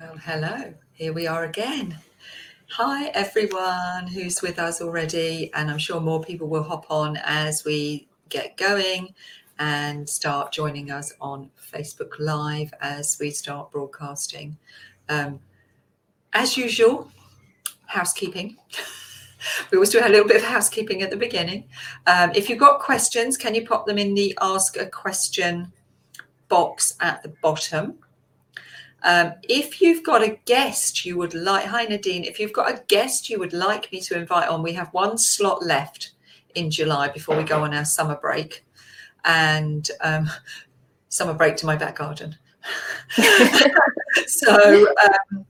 Well, hello. Here we are again. Hi, everyone who's with us already. And I'm sure more people will hop on as we get going and start joining us on Facebook Live as we start broadcasting. Um, as usual, housekeeping. we always do a little bit of housekeeping at the beginning. Um, if you've got questions, can you pop them in the ask a question box at the bottom? Um, if you've got a guest you would like, hi Nadine, if you've got a guest you would like me to invite on, we have one slot left in July before we go on our summer break. And um, summer break to my back garden. so, um,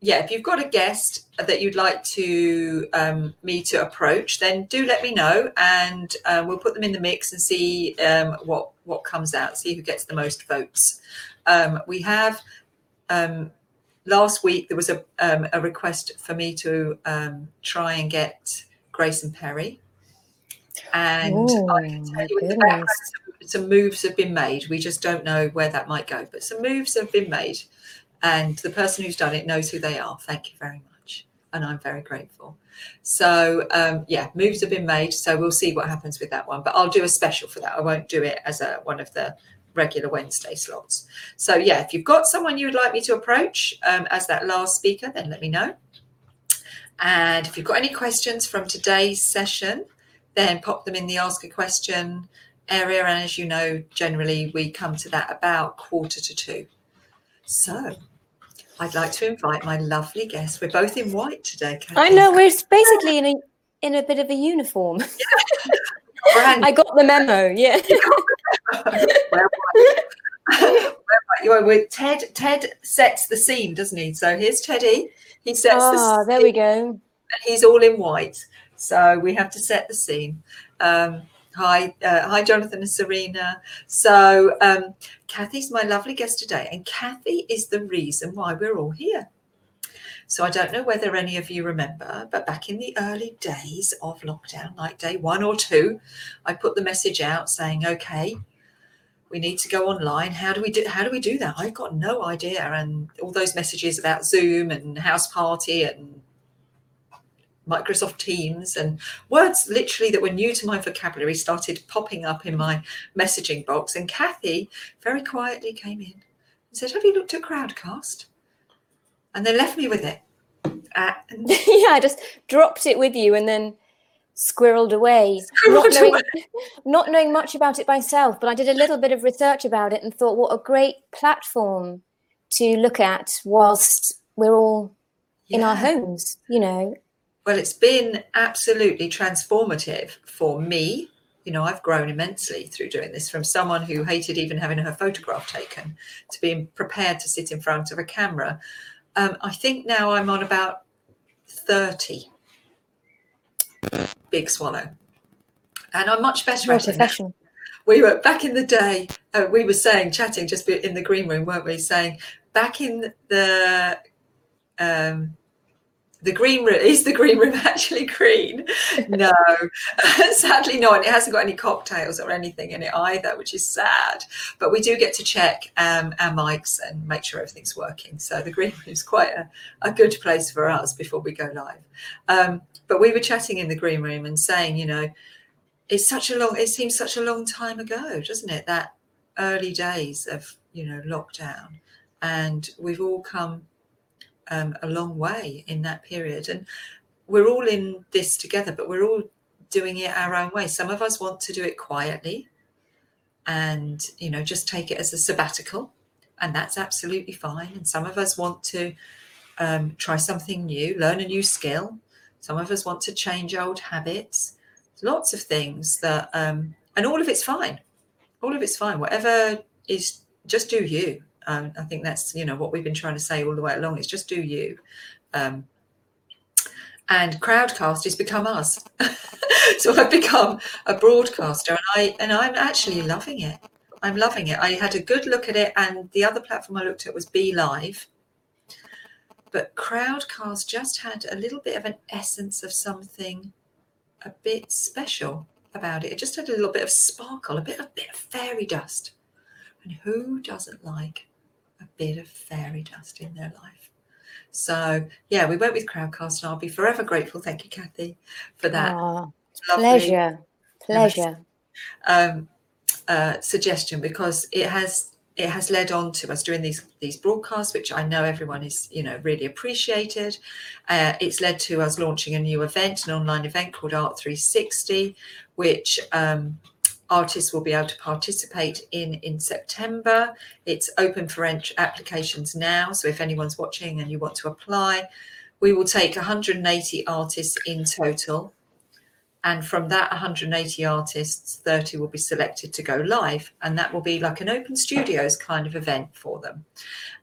yeah, if you've got a guest that you'd like to um, me to approach, then do let me know, and uh, we'll put them in the mix and see um, what what comes out. See who gets the most votes. Um, we have last week there was a, um, a request for me to um, try and get Grayson Perry. And Oh, I can tell you in the goodness. background, some, some moves have been made. We just don't know where that might go, but some moves have been made. And the person who's done it knows who they are. Thank you very much. And I'm very grateful. So, um, yeah, moves have been made. So we'll see what happens with that one. But I'll do a special for that. I won't do it as a one of the regular Wednesday slots. So yeah, if you've got someone you would like me to approach um, as that last speaker, then let me know. And if you've got any questions from today's session, then pop them in the ask a question area. And as you know, generally we come to that about quarter to two. So I'd like to invite my lovely guest. We're both in white today, Kathy. I know we're basically in a in a bit of a uniform. Brand I got the memo. Yeah. You Ted. Ted sets the scene, doesn't he? So here's Teddy. He sets the Ah, scene. there we go. and he's all in white. So we have to set the scene. Um, hi, uh, hi, Jonathan and Serena. So um, Kathy's my lovely guest today, and Kathy is the reason why we're all here. So I don't know whether any of you remember, but back in the early days of lockdown, like day one or two, I put the message out saying, "Okay, we need to go online. How do we do? How do we do that? i've got no idea." And all those messages about Zoom and Houseparty and Microsoft Teams and words literally that were new to my vocabulary started popping up in my messaging box. And Kathy very quietly came in and said, Have you looked at Crowdcast? And they left me with it. Uh, yeah, I just dropped it with you and then squirreled away. Squirreled not, knowing, away. not knowing much about it myself, but I did a little bit of research about it and thought, what a great platform to look at whilst we're all in our homes, you know. Well, it's been absolutely transformative for me. You know, I've grown immensely through doing this from someone who hated even having her photograph taken to being prepared to sit in front of a camera. Um, I think now I'm on about 30. Big swallow. And I'm much better More at it. we were back in the day uh, we were saying chatting just in the green room weren't we saying back in the um the green room is the green room actually green? No. Sadly not and it hasn't got any cocktails or anything in it either which is sad. But we do get to check um, our mics and make sure everything's working. So the green room is quite a, a good place for us before we go live. Um, but we were chatting in the green room and saying you know it's such a long it seems such a long time ago doesn't it? That early days of you know lockdown. And we've all come um, a long way in that period. And we're all in this together but we're all doing it our own way. Some of us want to do it quietly and you know just take it as a sabbatical and that's absolutely fine. And some of us want to um, try something new learn a new skill some of us want to change old habits. Lots of things that um and all of it's fine. All of it's fine. Whatever is just do you. Um, i think that's you know what we've been trying to say all the way along is just do you. Um and crowdcast has become us. So i've become a broadcaster and i and i'm actually loving it. I'm loving it. I had a good look at it and the other platform i looked at was BeLive but crowdcast just had a little bit of an essence of something a bit special about it. It just had a little bit of sparkle, a bit of bit of fairy dust. And who doesn't like a bit of fairy dust in their life. So yeah, we went with Crowdcast, and I'll be forever grateful. Thank you, Kathy, for that. Oh, pleasure, pleasure. Um, uh, suggestion because it has it has led on to us doing these these broadcasts, which I know everyone is you know really appreciated. Uh, it's led to us launching a new event, an online event called Art 360, which um, artists will be able to participate in in September. It's open for entry applications now. So if anyone's watching and you want to apply, we will take 180 artists in total. And from that 180 artists, 30 will be selected to go live. And that will be like an open studios kind of event for them.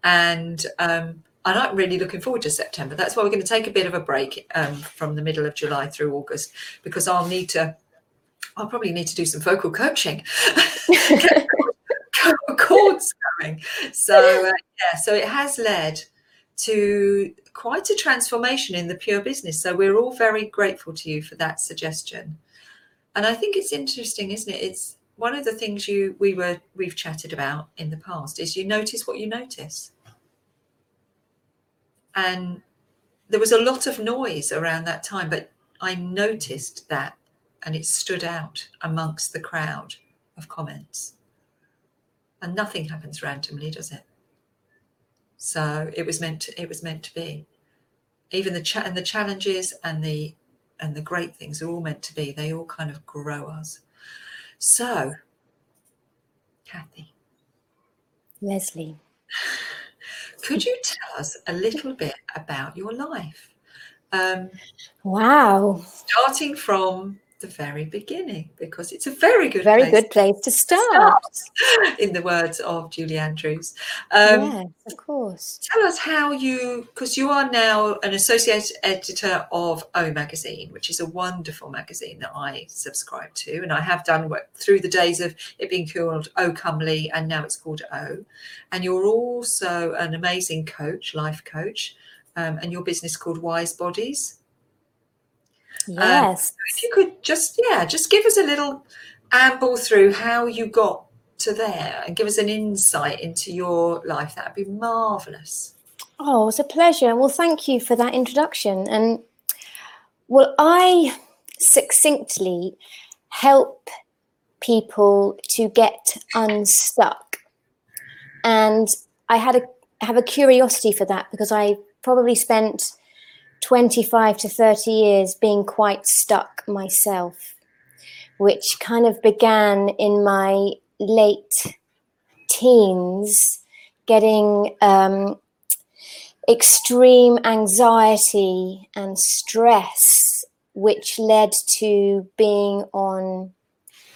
And um, I'm really looking forward to September. That's why we're going to take a bit of a break um, from the middle of July through August because I'll need to I'll probably need to do some vocal coaching. chords going. So uh, yeah, so it has led to quite a transformation in the pure business. So we're all very grateful to you for that suggestion. And I think it's interesting, isn't it? It's one of the things you we were we've chatted about in the past is you notice what you notice. And there was a lot of noise around that time, but I noticed that and it stood out amongst the crowd of comments. And nothing happens randomly, does it? So it was meant to, it was meant to be. Even the chat and the challenges and the and the great things are all meant to be. They all kind of grow us. So, Kathy. Leslie. Could you tell us a little bit about your life? Um, wow. Starting from the very beginning because it's a very good very place good place to start, start in the words of julie andrews. Um, yes of course. tell us how you because you are now an associate editor of o magazine which is a wonderful magazine that i subscribe to and i have done through the days of it being called o comely and now it's called o. And you're also an amazing coach life coach um, and your business called wise bodies yes. Um, if you could just, yeah, just give us a little amble through how you got to there and give us an insight into your life, that'd be marvelous. Oh, it's a pleasure. Well, thank you for that introduction. And well, I succinctly help people to get unstuck. And I had a have a curiosity for that because I probably spent 25 to 30 years being quite stuck myself, which kind of began in my late teens, getting um, extreme anxiety and stress, which led to being on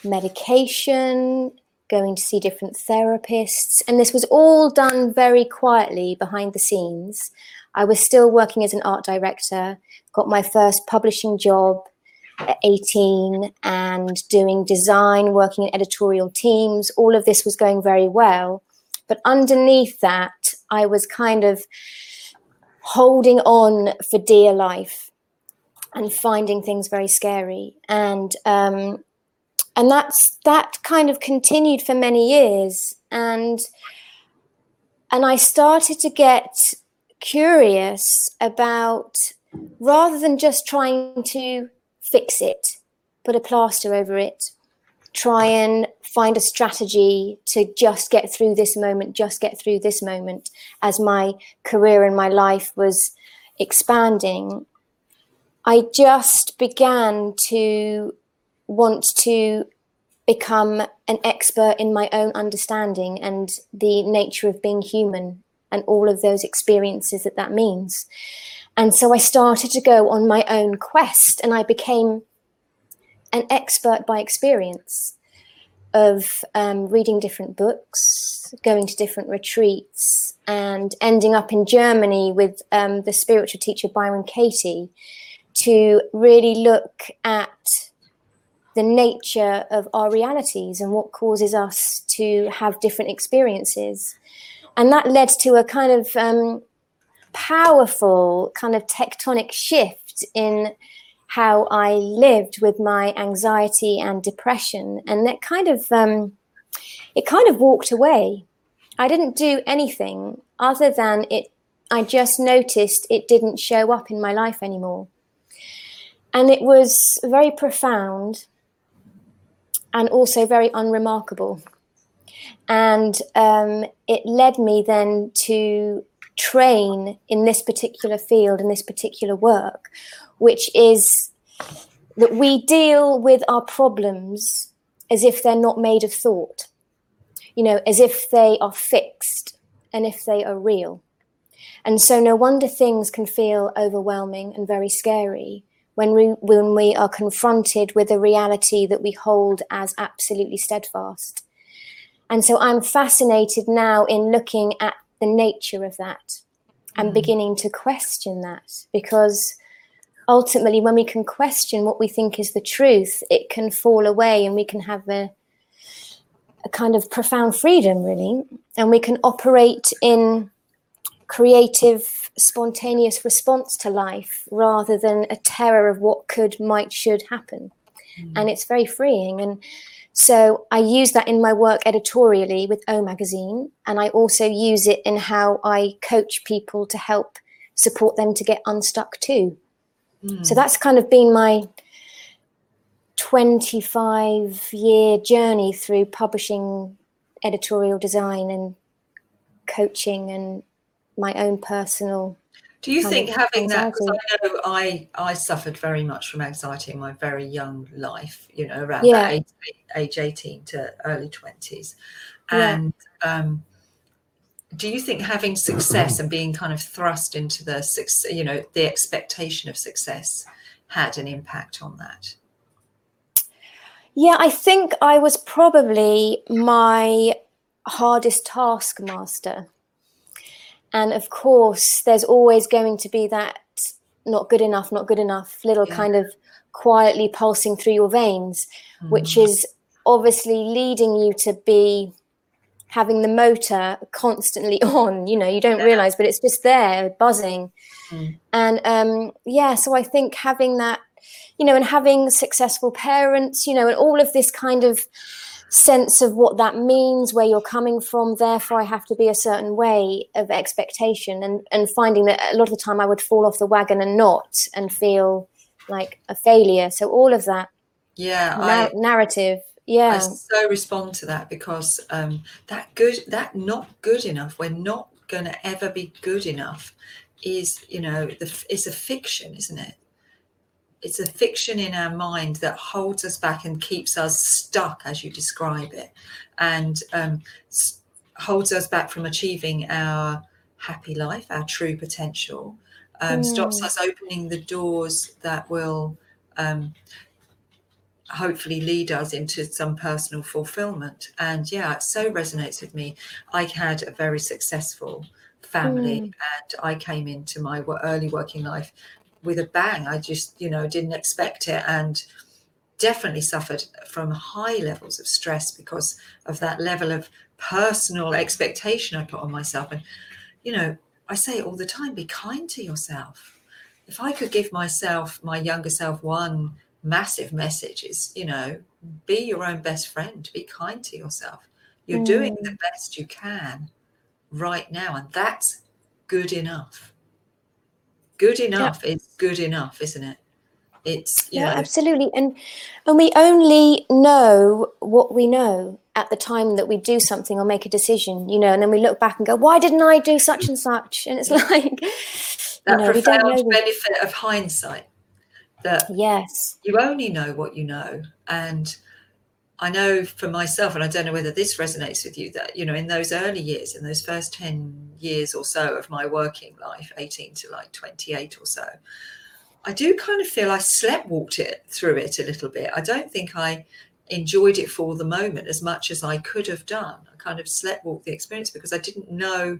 medication, going to see different therapists. And this was all done very quietly behind the scenes. I was still working as an art director, got my first publishing job at 18 and doing design, working in editorial teams. All of this was going very well. But underneath that, I was kind of holding on for dear life and finding things very scary. And um, and that's that kind of continued for many years. And and I started to get curious about rather than just trying to fix it, put a plaster over it, try and find a strategy to just get through this moment, just get through this moment as my career and my life was expanding. I just began to want to become an expert in my own understanding and the nature of being human and all of those experiences that that means. And so I started to go on my own quest and I became an expert by experience of um, reading different books, going to different retreats, and ending up in Germany with um, the spiritual teacher Byron Katie to really look at the nature of our realities and what causes us to have different experiences and that led to a kind of um, powerful kind of tectonic shift in how I lived with my anxiety and depression, and that kind of um, it kind of walked away. I didn't do anything other than it. I just noticed it didn't show up in my life anymore. And it was very profound and also very unremarkable. And um, it led me then to train in this particular field, in this particular work, which is that we deal with our problems as if they're not made of thought, you know, as if they are fixed and if they are real. And so, no wonder things can feel overwhelming and very scary when we, when we are confronted with a reality that we hold as absolutely steadfast. And so, I'm fascinated now in looking at the nature of that and mm. beginning to question that because ultimately when we can question what we think is the truth it can fall away and we can have a, a kind of profound freedom really and we can operate in creative spontaneous response to life rather than a terror of what could might should happen mm. and it's very freeing and so I use that in my work editorially with O Magazine, and I also use it in how I coach people to help support them to get unstuck too. Mm. So that's kind of been my 25 year journey through publishing, editorial design, and coaching, and my own personal do you think having that? Because I know I I suffered very much from anxiety in my very young life. You know, around yeah. age, age eighteen to early twenties, and yeah. um, do you think having success and being kind of thrust into the you know the expectation of success had an impact on that? Yeah, I think I was probably my hardest taskmaster and of course, there's always going to be that not good enough, not good enough little yeah. kind of quietly pulsing through your veins, mm. which is obviously leading you to be having the motor constantly on you know you don't realize but it's just there buzzing mm. and um yeah so i think having that you know and having successful parents you know and all of this kind of sense of what that means, where you're coming from. Therefore, I have to be a certain way of expectation, and and finding that a lot of the time I would fall off the wagon and not, and feel like a failure. So all of that, yeah, na- I, narrative. Yeah, I so respond to that because um, that good, that not good enough. We're not going to ever be good enough. Is you know, the, it's a fiction, isn't it? It's a fiction in our mind that holds us back and keeps us stuck, as you describe it, and um, holds us back from achieving our happy life, our true potential. Um, mm. Stops us opening the doors that will um, hopefully lead us into some personal fulfillment. And yeah, it so resonates with me. I had a very successful family mm. and I came into my early working life with a bang. I just, you know, didn't expect it and definitely suffered from high levels of stress because of that level of personal expectation I put on myself. And, you know, I say it all the time be kind to yourself. If I could give myself, my younger self, one massive message is, you know, be your own best friend, be kind to yourself. You're mm. doing the best you can right now, and that's good enough good enough yeah. is good enough isn't it it's yeah know. absolutely and and we only know what we know at the time that we do something or make a decision you know and then we look back and go why didn't i do such and such and it's like that you know, profound benefit of hindsight that yes you only know what you know and I know for myself, and I don't know whether this resonates with you, that, you know, in those early years, in those first 10 years or so of my working life, 18 to like 28 or so, I do kind of feel I sleptwalked it through it a little bit. I don't think I enjoyed it for the moment as much as I could have done. I kind of sleptwalked the experience because I didn't know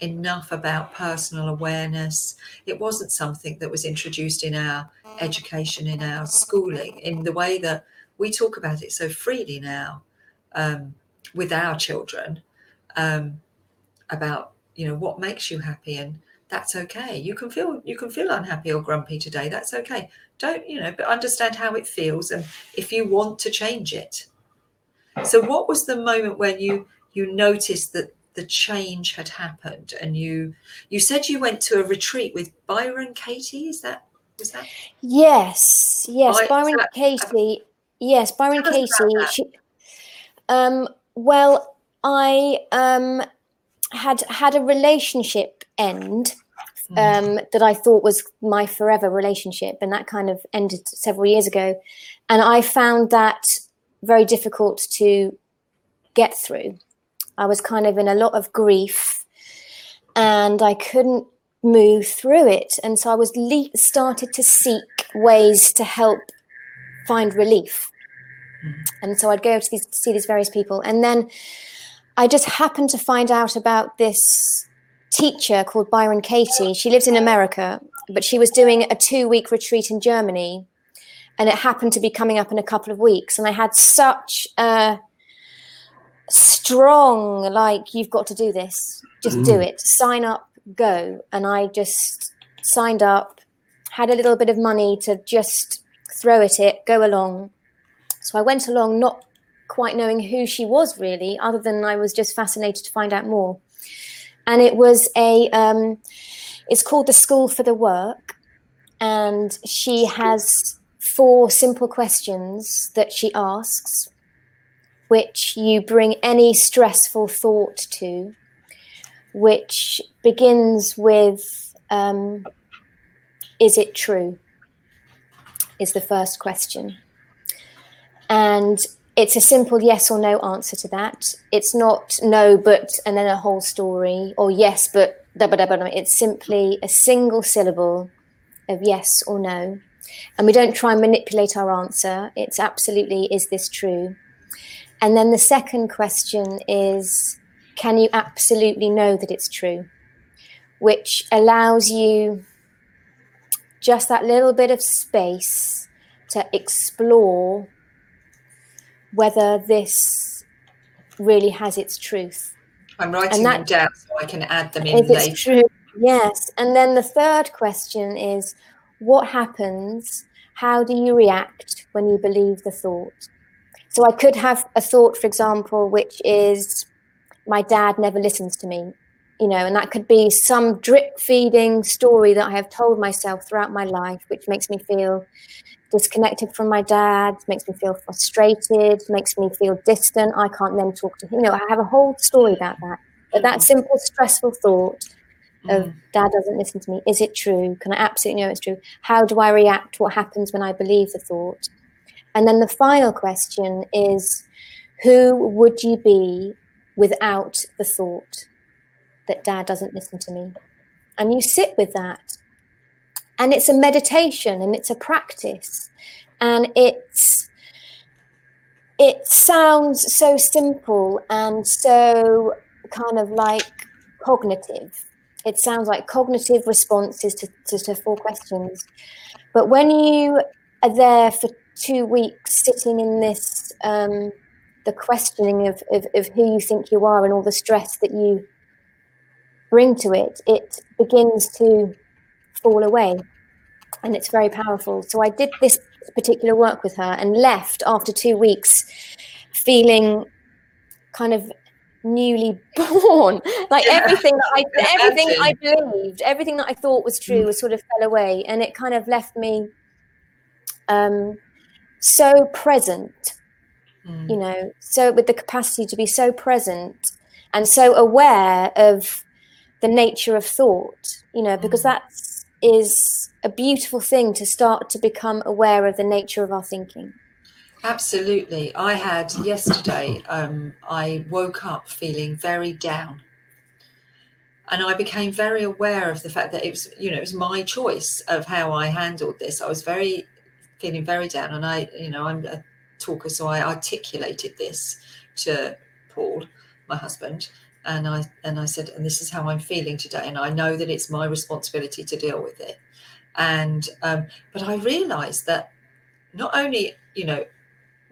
enough about personal awareness. It wasn't something that was introduced in our education, in our schooling, in the way that we talk about it so freely now um, with our children um, about you know what makes you happy and that's okay. You can feel you can feel unhappy or grumpy today that's okay. Don't you know but understand how it feels and if you want to change it. So what was the moment when you you noticed that the change had happened and you you said you went to a retreat with byron katie is that was that? Yes yes By- byron that- katie yes byron Tell katie she, um well i um had had a relationship end Mm. um, that I thought was my forever relationship, and that kind of ended several years ago. And I found that very difficult to get through. I was kind of in a lot of grief, and I couldn't move through it. And so I was le- started to seek ways to help find relief. Mm. And so I'd go to these see these various people, and then I just happened to find out about this teacher called Byron Katie. She lives in America, but she was doing a two week retreat in Germany. And it happened to be coming up in a couple of weeks. And I had such a strong, like, you've got to do this, just do it, sign up, go. And I just signed up, had a little bit of money to just throw at it, go along. So I went along, not quite knowing who she was really, other than I was just fascinated to find out more. And it was a um, it's called the school for the work and she has four simple questions that she asks which you bring any stressful thought to which begins with um, is it true? is the first question and it's a simple yes or no answer to that. It's not no, but, and then a whole story, or yes, but, it's simply a single syllable of yes or no. And we don't try and manipulate our answer. It's absolutely, is this true? And then the second question is, can you absolutely know that it's true? Which allows you just that little bit of space to explore whether this really has its truth. i'm writing that- them down so i can add them in If later it's true, yes. And then the third question is what happens? How do you react when you believe the thought? So I could have a thought, for example, which is my dad never listens to me, you know, and that could be some drip feeding story that I have told myself throughout my life, which makes me feel disconnected from my dad, makes me feel frustrated, makes me feel distant. I can't then talk to him. You know, I have a whole story about that. But that simple, stressful thought of Mm. dad doesn't listen to me, is it true? Can I absolutely know it's true? How do I react? What happens when I believe the thought? And then the final question is who would you be without the thought that dad doesn't listen to me? And you sit with that. And it's a meditation and it's a practice. And it's it sounds so simple and so kind of like cognitive. It sounds like cognitive responses to, to, to four questions. But when you are there for two weeks sitting in this, um, the questioning of, of, of who you think you are and all the stress that you bring to it, it begins to fall away. And it's very powerful. So I did this particular work with her and left after two weeks feeling kind of newly born like Yeah. everything that i everything i believed everything that i thought was true was sort of fell away and it kind of left me um so present Mm. you know so with the capacity to be so present and so aware of the nature of thought you know because Mm. that is a beautiful thing to start to become aware of the nature of our thinking Absolutely. I had yesterday, um, I woke up feeling very down. And I became very aware of the fact that it was, you know, it was my choice of how I handled this. I was very feeling very down. And I, you know, I'm a talker, so I articulated this to Paul, my husband. And I and I said, and this is how I'm feeling today. And I know that it's my responsibility to deal with it. And um, but I realized that not only, you know,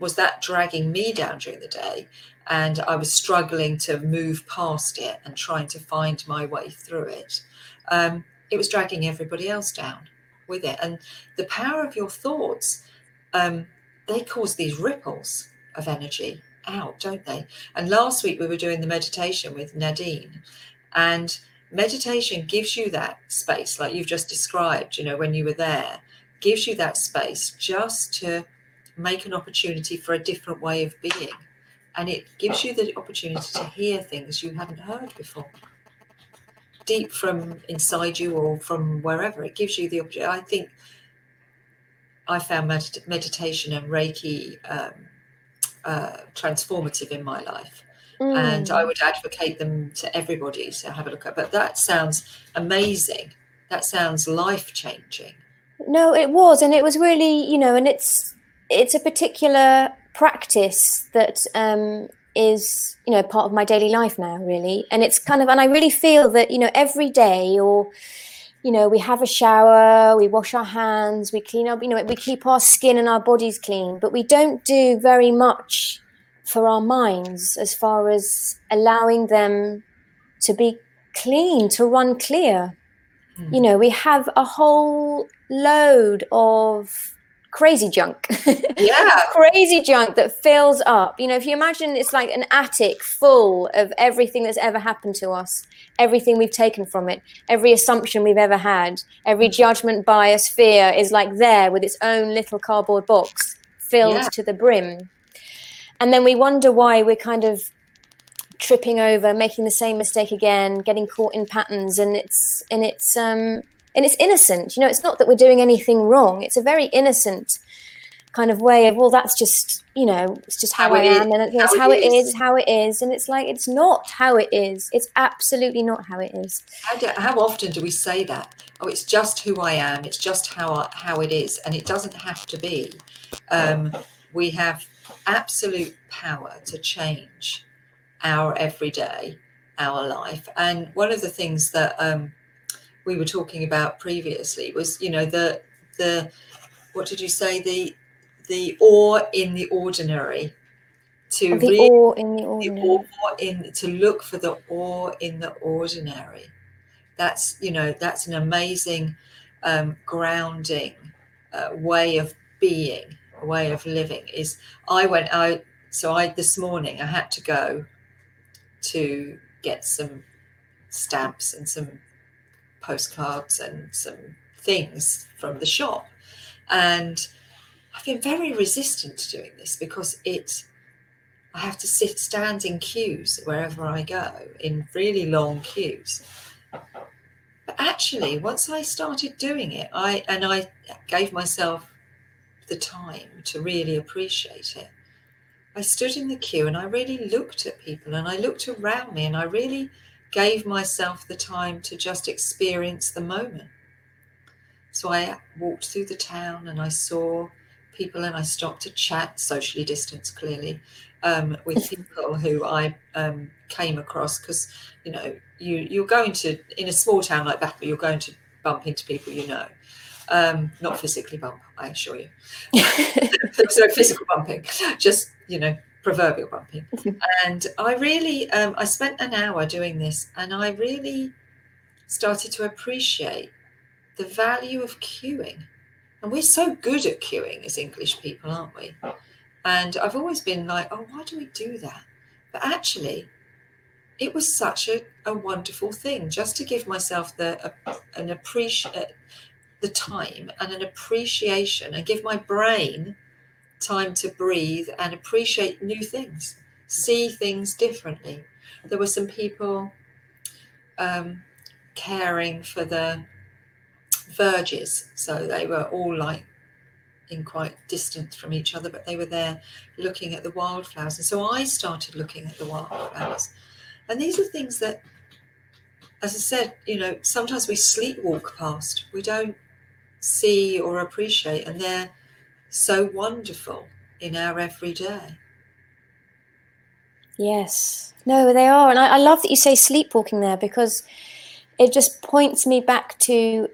was that dragging me down during the day and i was struggling to move past it and trying to find my way through it um, it was dragging everybody else down with it and the power of your thoughts um, they cause these ripples of energy out, don't they? And last week we were doing the meditation with Nadine, and meditation gives you that space, like you've just described, you know, when you were there, gives you that space just to make an opportunity for a different way of being. And it gives you the opportunity to hear things you haven't heard before. Deep from inside you or from wherever, it gives you the opportunity. I think I found med- meditation and Reiki um, uh, transformative in my life. Mm. And I would advocate them to everybody to have a look at. But that sounds amazing. That sounds life changing. No, it was, and it was really, you know, and it's it's a particular practice that um, is, you know, part of my daily life now, really. And it's kind of, and I really feel that, you know, every day or you know, we have a shower, we wash our hands, we clean up, you know, we keep our skin and our bodies clean, but we don't do very much for our minds as far as allowing them to be clean, to run clear. Mm. You know, we have a whole load of crazy junk. Yeah. crazy junk that fills up. You know, if you imagine it's like an attic full of everything that's ever happened to us, everything we've taken from it, every assumption we've ever had, every judgment, bias, fear is like there with its own little cardboard box filled yeah. to the brim. And then we wonder why we're kind of tripping over, making the same mistake again, getting caught in patterns, and it's and it's um and it's innocent. You know, it's not that we're doing anything wrong. It's a very innocent kind of way of well that's just you know it's just how, how I am and it's how, how it is. is. how it is. And it's like it's not how it is. It's absolutely not how it is. How, do, how often do we say that? Oh it's just who I am. It's just how I, how it is. And it doesn't have to be. Um, we have absolute power to change our everyday our life. And one of the things that um, we were talking about previously was you know the the what did you say? The the awe in the ordinary. To the really, awe in the ordinary. the awe in to look for the awe in the ordinary. That's you know that's an amazing um, grounding uh, way of being a way of living is i went out so i this morning i had to go to get some stamps and some postcards and some things from the shop and I've been very resistant to doing this because it I have to sit stand in queues wherever I go in really long queues. But actually, once I started doing it, I and I gave myself the time to really appreciate it. I stood in the queue and I really looked at people and I looked around me and I really gave myself the time to just experience the moment. So I walked through the town and I saw people and I stopped to chat, socially distanced clearly, um, with people who I um, came across because you know you you're going to in a small town like Battle, you're going to bump into people you know. Um, not physically bump, I assure you. so physical bumping, just you know, proverbial bumping. and I really, um, I spent an hour doing this, and I really started to appreciate the value of queuing and we're so good at queuing as English people, aren't we? And I've always been like, oh, why do we do that? But actually, it was such a, a wonderful thing just to give myself the a, an appreciate uh, the time and an appreciation and give my brain time to breathe and appreciate new things, see things differently. There were some people um, caring for the verges. So they were all like in quite distant from each other, but they were there looking at the wildflowers. And so I started looking at the wildflowers. And these are things that, as I said, you know, sometimes we sleepwalk past, we don't see or appreciate, and they're so wonderful in our everyday. Yes, no, they are. And I, I love that you say sleepwalking there because it just points me back to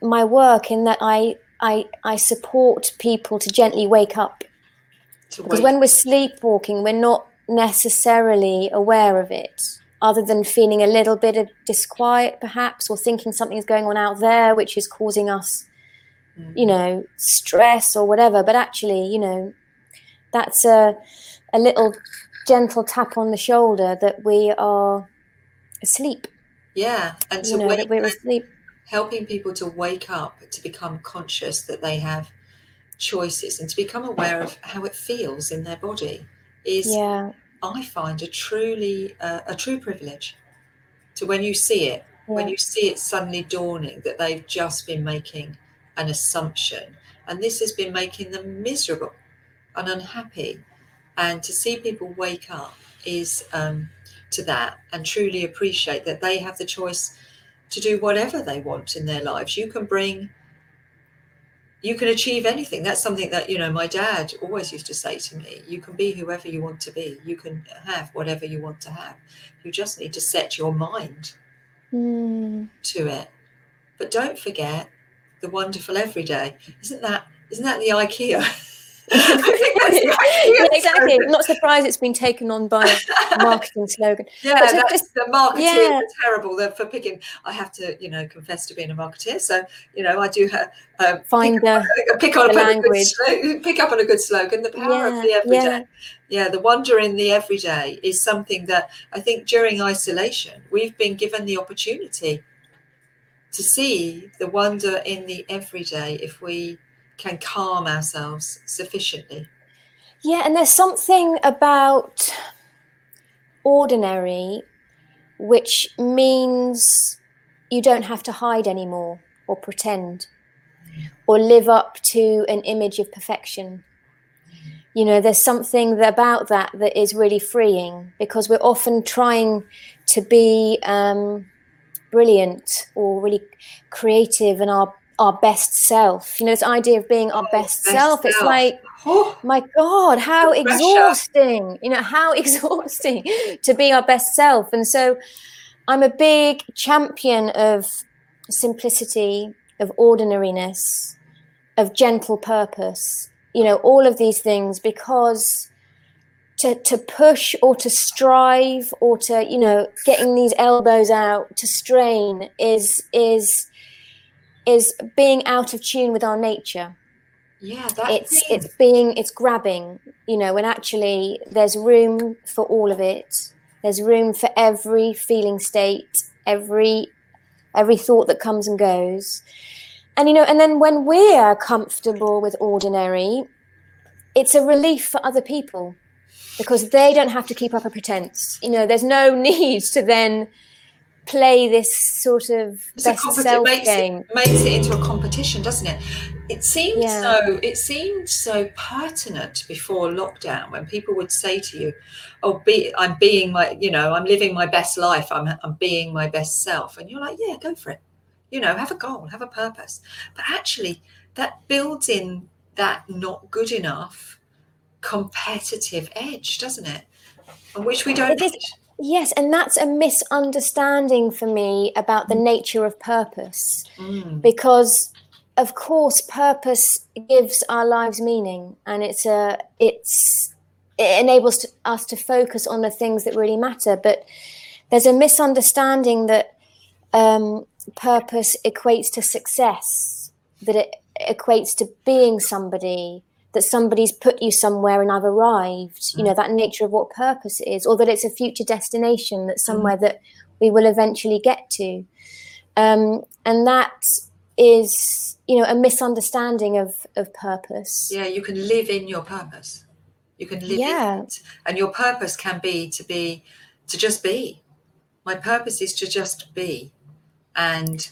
my work in that I I I support people to gently wake up. To because wake. when we're sleepwalking, we're not necessarily aware of it, other than feeling a little bit of disquiet, perhaps, or thinking something is going on out there which is causing us, mm. you know, stress or whatever. But actually, you know, that's a a little gentle tap on the shoulder that we are asleep. Yeah, and to You know, wake, that we're asleep. helping people to wake up, to become conscious that they have choices, and to become aware of how it feels in their body is, Yeah. I find, a truly uh, a true privilege. To when you see it, when you see it suddenly dawning that they've just been making an assumption, and this has been making them miserable and unhappy, and to see people wake up is um, to that and truly appreciate that they have the choice to do whatever they want in their lives. You can bring, you can achieve anything. That's something that, you know, my dad always used to say to me you can be whoever you want to be, you can have whatever you want to have. You just need to set your mind Mm. to it. But don't forget the wonderful everyday. Isn't that isn't that the IKEA? I think that's the IKEA yeah, exactly. slogan. Not surprised it's been taken on by a marketing slogan. Yeah, But that's just- the marketeers yeah. terrible. They're for picking. I have to, you know, confess to being a marketeer. So, you know, I do have um, Find pick, pick on a, good language. slogan, pick up on a good slogan. The power of the everyday. yeah. Yeah, the wonder in the everyday is something that I think during isolation we've been given the opportunity to see the wonder in the everyday if we can calm ourselves sufficiently. Yeah, and there's something about ordinary which means you don't have to hide anymore or pretend or live up to an image of perfection. You know, there's something about that that is really freeing because we're often trying to be um, brilliant or really creative and our our best self. You know, this idea of being our Oh, best, best self. It's self. like Oh, my god how exhausting you know how exhausting to be our best self and so i'm a big champion of simplicity of ordinariness of gentle purpose you know all of these things because to, to push or to strive or to you know getting these elbows out to strain is is is being out of tune with our nature. Yeah, it's thing. it's being it's grabbing you know and actually there's room for all of it. There's room for every feeling state every every thought that comes and goes. And you know and then when we're comfortable with ordinary it's a relief for other people because they don't have to keep up a pretense you know there's no need to then play this sort of It's best competi- self makes game It, makes it into a competition, doesn't it? It seemed Yeah. so. It seemed so pertinent before lockdown when people would say to you, "Oh, be I'm being my, you know, I'm living my best life. I'm I'm being my best self," and you're like, "Yeah, go for it. You know, have a goal, have a purpose." But actually, that builds in that not good enough competitive edge, doesn't it? And which we don't is-. Yes, and that's a misunderstanding for me about the nature of purpose. Mm. Because of course purpose gives our lives meaning and it's a it's it enables to, us to focus on the things that really matter, but there's a misunderstanding that um, purpose equates to success, that it equates to being somebody, that somebody's put you somewhere and I've arrived, you know, that nature of what purpose is, or that it's a future destination, that's somewhere that we will eventually get to. Um, and that is, you know, a misunderstanding of, of purpose. Yeah, you can live in your purpose. You can live Yeah. in it. And your purpose can be to be, to just be. My purpose is to just be. And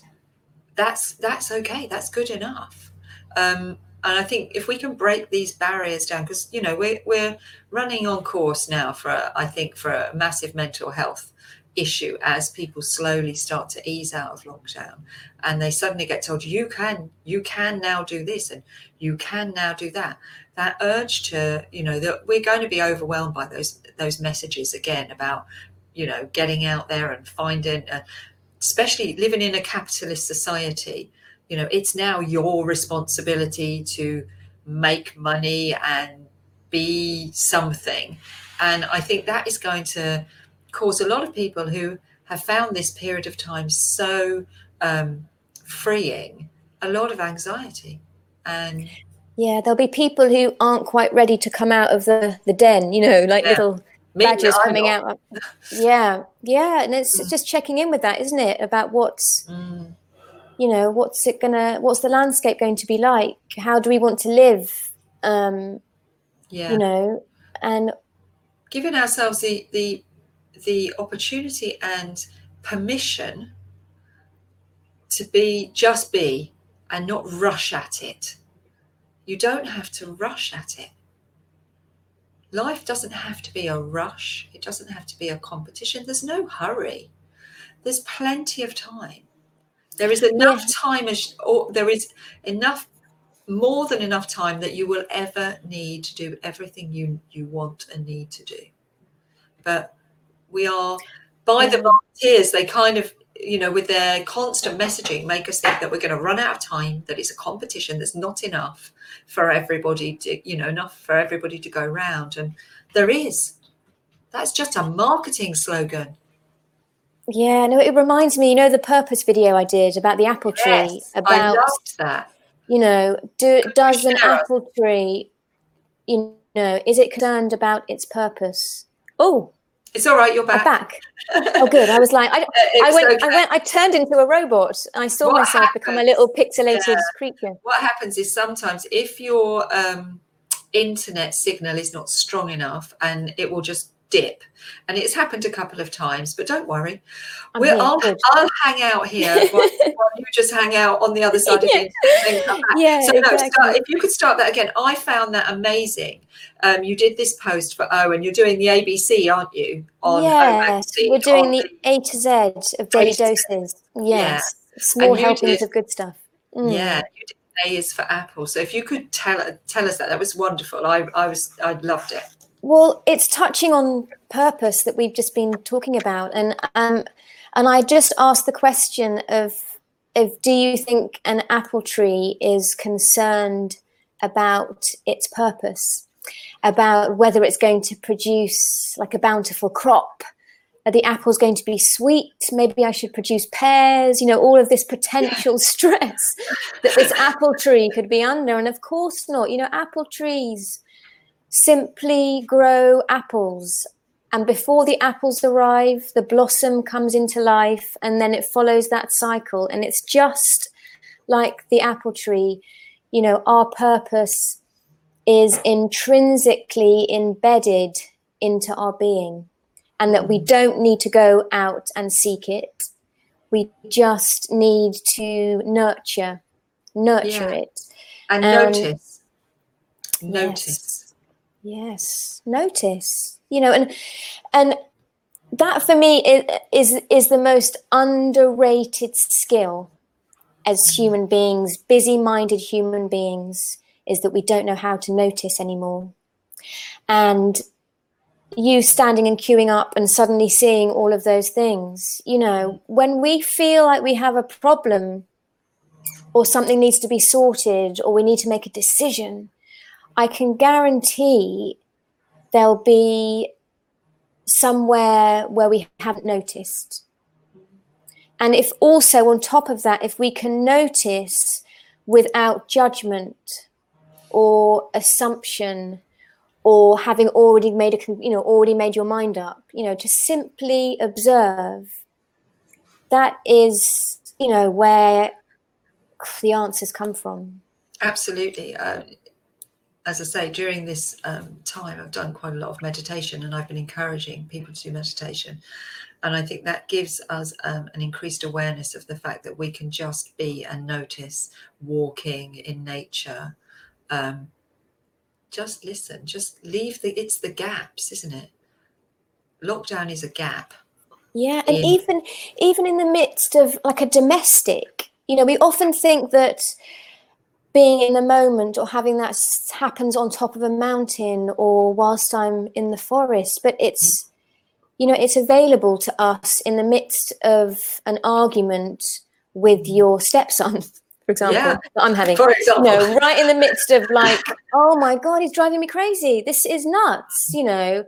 that's that's okay. That's good enough. Um, and I think if we can break these barriers down, because you know we're we're running on course now for a, I think for a massive mental health issue as people slowly start to ease out of lockdown. And they suddenly get told you can you can now do this and you can now do that. That urge to you know that we're going to be overwhelmed by those those messages again about you know getting out there and finding uh, especially living in a capitalist society you know it's now your responsibility to make money and be something and i think that is going to cause a lot of people who have found this period of time so um, freeing a lot of anxiety and Yeah, there'll be people who aren't quite ready to come out of the, the den, you know, like Yeah. little Me, badgers coming not. out. Yeah, yeah. And it's Mm. just checking in with that, isn't it? About what's, Mm, you know, what's it gonna, what's the landscape going to be like? How do we want to live? Um, yeah. You know, and giving ourselves the the the opportunity and permission to be just be and not rush at it you don't have to rush at it life doesn't have to be a rush it doesn't have to be a competition there's no hurry there's plenty of time there is enough Yeah. time as or there is enough more than enough time that you will ever need to do everything you you want and need to do but we are by the Yeah. volunteers they kind of you know with their constant messaging make us think that we're going to run out of time that it's a competition that's not enough for everybody to you know enough for everybody to go round and there is that's just a marketing slogan yeah, no, it reminds me, you know, the purpose video I did about the apple tree, yes i about loved that you know, do does an apple tree, you know, is it concerned about its purpose? Oh, it's all right you're back, back. Oh, good. I was like, I, I went, I went, I turned into a robot. I saw What myself become a little pixelated Yeah. creature. what happens is sometimes if your um, internet signal is not strong enough and it will just dip and it's happened a couple of times but don't worry I'm we'll, I'll. I'll hang out here while, while you just hang out on the other side of Yeah. the internet and then come back. Yeah, so no, start, if you could start that again i found that amazing um, you did this post for owen you're doing the abc aren't you on yes, OMC, we're doing the A to Z of daily A to Z. doses. Yes, small helpings did- of good stuff. Mm. Yeah, you did A is for Apple. So if you could tell tell us that, that was wonderful. I I was I loved it. Well, it's touching on purpose that we've just been talking about, and um, and I just asked the question of, of do you think an apple tree is concerned about its purpose, about whether it's going to produce like a bountiful crop? Are the apples going to be sweet? Maybe I should produce pears. You know, all of this potential stress that this apple tree could be under, and of course not. You know, apple trees simply grow apples. And before the apples arrive, the blossom comes into life and then it follows that cycle. And it's just like the apple tree, you know, our purpose is intrinsically embedded into our being and that we don't need to go out and seek it. We just need to nurture, nurture Yeah. it. And Um, notice, notice. Yes, notice. You know, and and that for me is is the most underrated skill as human beings, busy-minded human beings, is that we don't know how to notice anymore. And you standing and queuing up and suddenly seeing all of those things, you know, when we feel like we have a problem or something needs to be sorted or we need to make a decision, I can guarantee there'll be somewhere where we haven't noticed. And if also on top of that, if we can notice without judgment or assumption or having already made a you know already made your mind up you know to simply observe that is you know where the answers come from Absolutely. Uh, as I say, during this um, time, I've done quite a lot of meditation, and I've been encouraging people to do meditation. And I think that gives us um, an increased awareness of the fact that we can just be and notice walking in nature. Um, just listen, just leave the, it's the gaps, isn't it? Lockdown is a gap. Yeah, and in- even even in the midst of like a domestic, you know, we often think that being in the moment or having that happens on top of a mountain or whilst I'm in the forest, but it's you know, it's available to us in the midst of an argument with your stepson, for example, Yeah. that I'm having. For You example, know, right in the midst of like, oh my god, he's driving me crazy. This is nuts, you know?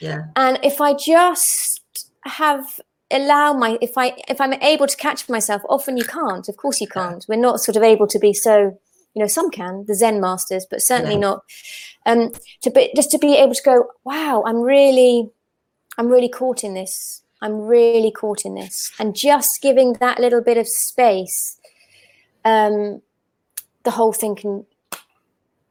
Yeah, and if i just have allow my if i if i'm able to catch myself often you can't. Of course you can't. We're not sort of able to be so you know some can the zen masters but certainly yeah. not. Um to be just to be able to go wow i'm really i'm really caught in this. I'm really caught in this. And just giving that little bit of space um the whole thing can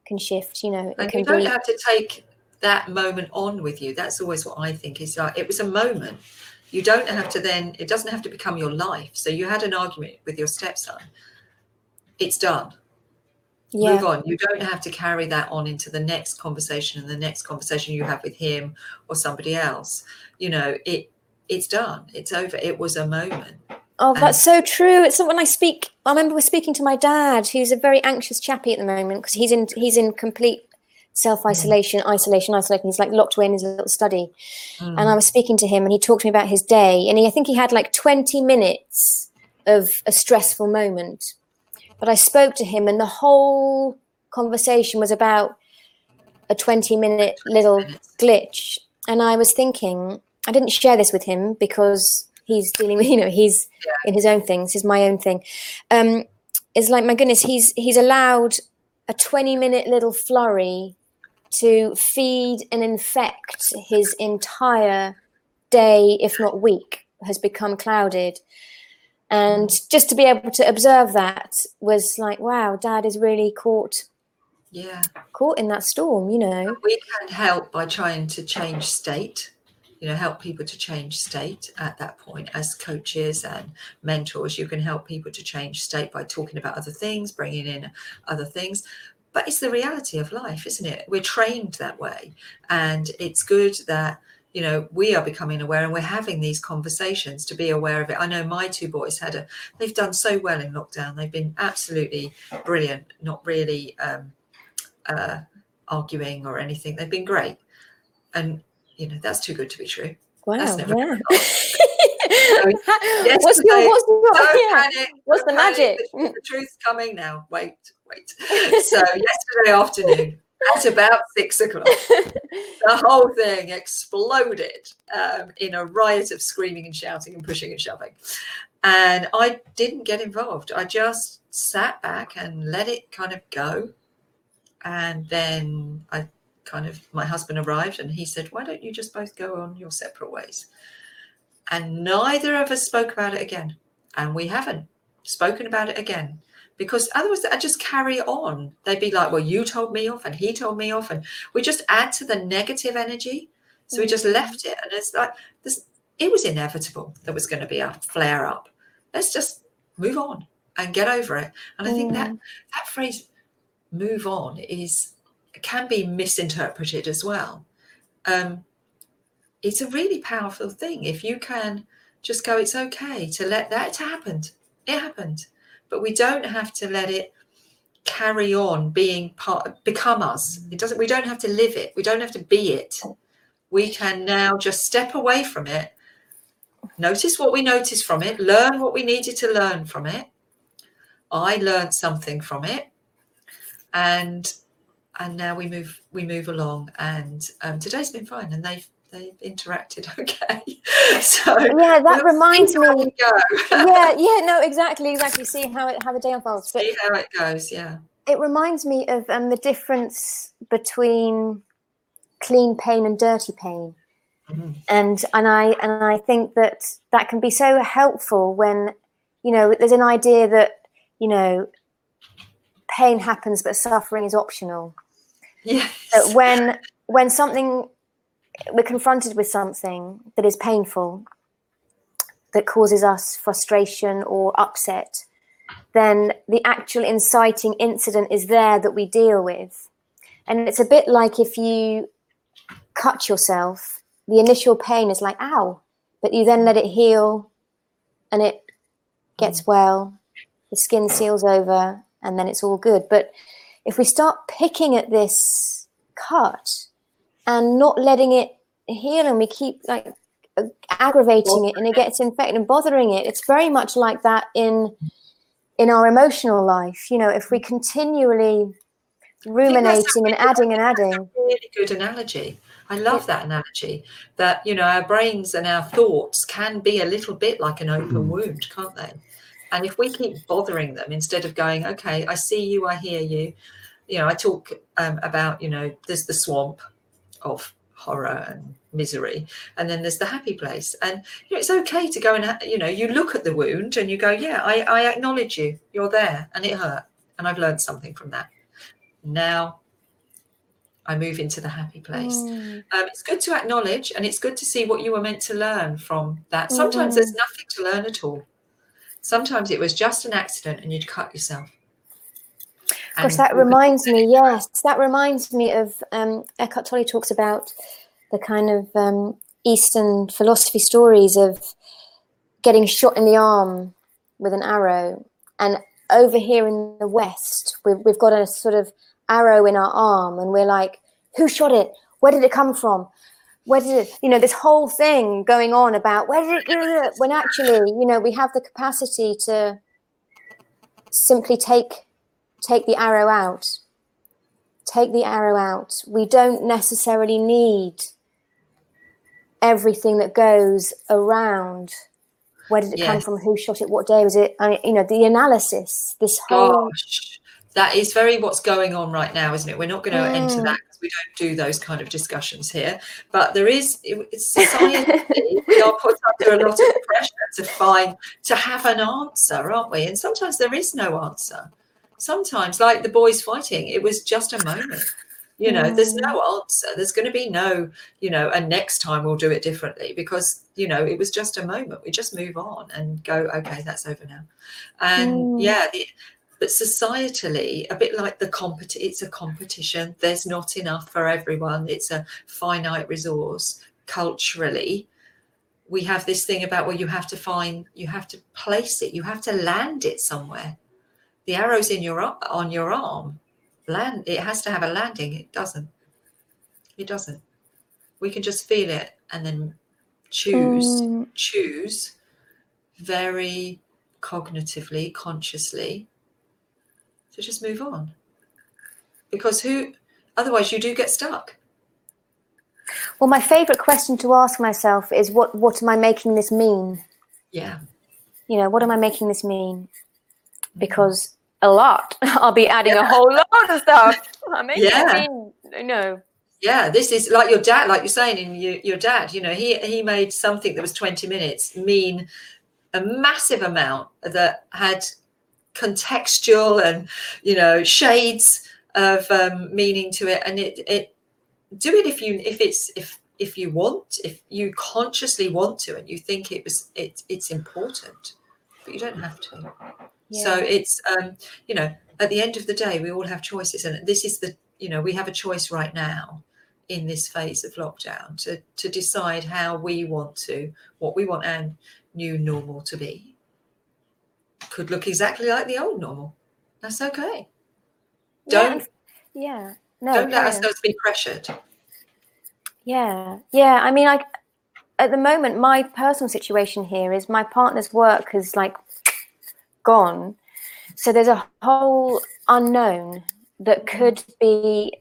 can shift you know and you don't be... have to take that moment on with you. That's always what i think is like it was a moment. You don't have to then it doesn't have to become your life. So you had an argument with your stepson. It's done yeah. move on you don't have to carry that on into the next conversation and the next conversation you have with him or somebody else you know it it's done it's over it was a moment oh that's so true it's when i speak i remember we're speaking to my dad who's a very anxious chappy at the moment because he's in he's in complete self isolation, mm. isolation, isolation. He's like locked away in his little study. Mm. And I was speaking to him and he talked to me about his day. And he, I think he had like 20 minutes of a stressful moment. But I spoke to him and the whole conversation was about a 20 minute little glitch. And I was thinking, I didn't share this with him because he's dealing with, you know, he's yeah. in his own things, is my own thing. Um, it's like, my goodness, he's he's allowed a 20 minute little flurry to feed and infect his entire day, if not week, has become clouded. And just to be able to observe that was like, wow, dad is really caught. Yeah. Caught in that storm, you know. We can help by trying to change state, you know, help people to change state at that point as coaches and mentors. You can help people to change state by talking about other things, bringing in other things but it's the reality of life isn't it we're trained that way and it's good that you know we are becoming aware and we're having these conversations to be aware of it i know my two boys had a they've done so well in lockdown they've been absolutely brilliant not really um, uh, arguing or anything they've been great and you know that's too good to be true wow yeah. what's, your, what's, your, yeah. panic, what's the panic. magic the, the truth's coming now wait wait. So yesterday afternoon, at about six o'clock, the whole thing exploded um, in a riot of screaming and shouting and pushing and shoving. And I didn't get involved. I just sat back and let it kind of go. And then I kind of, my husband arrived and he said, Why don't you just both go on your separate ways? And neither of us spoke about it again. And we haven't spoken about it again because otherwise I just carry on. They'd be like, well, you told me off and he told me off. And we just add to the negative energy. So we just mm. left it. And it's like this it was inevitable there was going to be a flare up. Let's just move on and get over it. And I think that mm. that phrase move on is can be misinterpreted as well. Um, it's a really powerful thing if you can just go, it's okay to let that happen. It happened but we don't have to let it carry on being part become us. It doesn't we don't have to live it. We don't have to be it. We can now just step away from it notice what we notice from it learn what we needed to learn from it. I learned something from it. And and now we move we move along. And um, today's been fine. And they've they interacted okay. so yeah, that reminds me. yeah, yeah, no, exactly, exactly. See how it how the day unfolds. See how it goes. Yeah. It reminds me of um, the difference between clean pain and dirty pain. Mm-hmm. And and I and I think that that can be so helpful when you know there's an idea that you know pain happens but suffering is optional. Yes. That when when something we're confronted with something that is painful, that causes us frustration or upset, then the actual inciting incident is there that we deal with. And it's a bit like if you cut yourself, the initial pain is like, ow, but you then let it heal and it gets mm. well, the skin seals over, and then it's all good. But if we start picking at this cut, and not letting it heal and we keep like aggravating it and it gets infected and bothering it. It's very much like that in in our emotional life you know if we continually ruminating and adding and adding. Really good analogy. I love that analogy that you know our brains and our thoughts can be a little bit like an open mm. wound can't they? And if we keep bothering them instead of going, okay, I see you, I hear you, you know, I talk um, about, you know, there's the swamp of horror and misery. And then there's the happy place. And you know it's okay to go and you know you look at the wound and you go yeah I, I acknowledge you. You're there. And it hurt. And i've learned something from that. Now i move into the happy place. Mm. um, it's good to acknowledge and it's good to see what you were meant to learn from that. Sometimes there's nothing to learn at all. Sometimes it was just an accident and you'd cut yourself Of course, that reminds me. Yes, that reminds me of um, Eckhart Tolle talks about the kind of um, Eastern philosophy stories of getting shot in the arm with an arrow, and over here in the West, we've, we've got a sort of arrow in our arm, and we're like, "Who shot it? Where did it come from? Where did it?" You know, this whole thing going on about where did it? When actually, you know, we have the capacity to simply take take the arrow out. Take the arrow out. We don't necessarily need everything that goes around. Where did it come from? Who shot it? What day was it? I mean, you know, the analysis. This whole. Gosh, that is very what's going on right now, isn't it? We're not going to enter Mm. that because we don't do those kind of discussions here. But there is it's society. we are put under a lot of pressure to find to have an answer, aren't we? And sometimes there is no answer. Sometimes, like the boys fighting, it was just a moment. You know, there's no answer. There's going to be no, you know, and next time we'll do it differently because, you know, it was just a moment. We just move on and go, okay, that's over now. And Mm. yeah, the, but societally, a bit like the compet, it's a competition. There's not enough for everyone. It's a finite resource. Culturally, we have this thing about where you have to find, you have to place it, you have to land it somewhere. The arrow's in your on your arm. Land. It has to have a landing. It doesn't. It doesn't. We can just feel it and then choose Mm, choose very cognitively, consciously to just move on. Because who, otherwise, you do get stuck. well, my favorite question to ask myself is, "What? What am I making this mean? Yeah. You know, what am I making this mean?" Because a lot. I'll be adding a whole lot of stuff. I'm making Yeah. it mean. No. Yeah, this is like your dad, like you're saying in your, your dad, you know, he he made something that was 20 minutes mean a massive amount that had contextual and you know shades of um, meaning to it and it it do it if you if it's if if you want if you consciously want to and you think it was it it's important but you don't have to so it's um you know at the end of the day we all have choices and this is the you know we have a choice right now in this phase of lockdown to to decide how we want to what we want our new normal to be could look exactly like the old normal that's okay don't Yeah. No. don't let ourselves be pressured Yeah, yeah. I mean, like at the moment, my personal situation here is my partner's work has like gone, so there's a whole unknown that mm-hmm. could be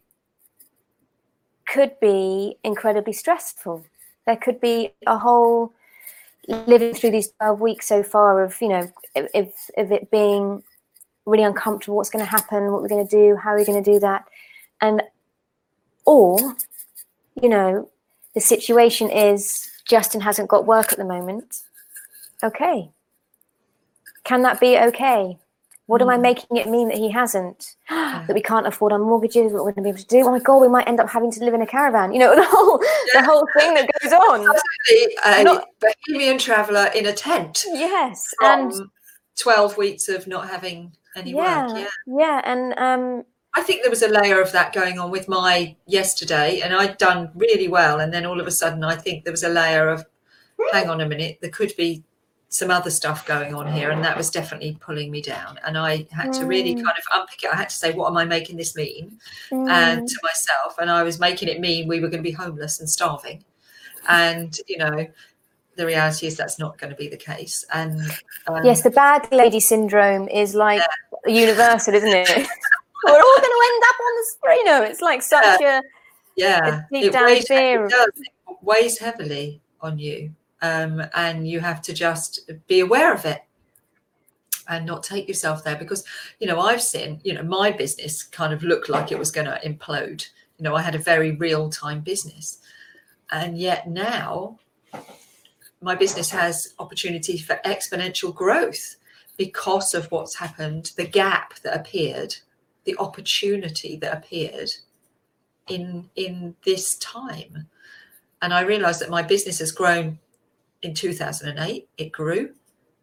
could be incredibly stressful. There could be a whole living through these 12 weeks so far of you know if if, if it being really uncomfortable what's going to happen what we're going to do how are we going to do that and or you know, the situation is Justin hasn't got work at the moment. Okay. Can that be okay? What am I Mm. making it mean that he hasn't? that we can't afford our mortgages, what we're going to be able to do? Oh my God, we might end up having to live in a caravan. You know, the whole, the whole thing that goes on. Absolutely, a Not- bohemian traveller in a tent Yes. And 12 weeks of not having any yeah, work. Yeah. yeah. And um, I think there was a layer of that going on with my yesterday, and I'd done really well. And then all of a sudden, I think there was a layer of, hang on a minute, there could be some other stuff going on here. And that was definitely pulling me down. And I had to really Mm. kind of unpick it. I had to say, what am I making this mean? mm, and to myself and i was making it mean we were going to be homeless and starving and you know the reality is that's not going to be the case and um, yes, the bad lady syndrome is like universal, isn't it? We're all going to end up on the. You know, it's like such a yeah deep it down weighs, fear it does, it weighs heavily on you um, and you have to just be aware of it and not take yourself there because you know i've seen you know my business kind of looked like it was going to implode. You know i had a very real time business. And yet now my business has opportunity for exponential growth because of what's happened the gap that appeared the opportunity that appeared in in this time. And i realized that my business has grown in 2008 it grew.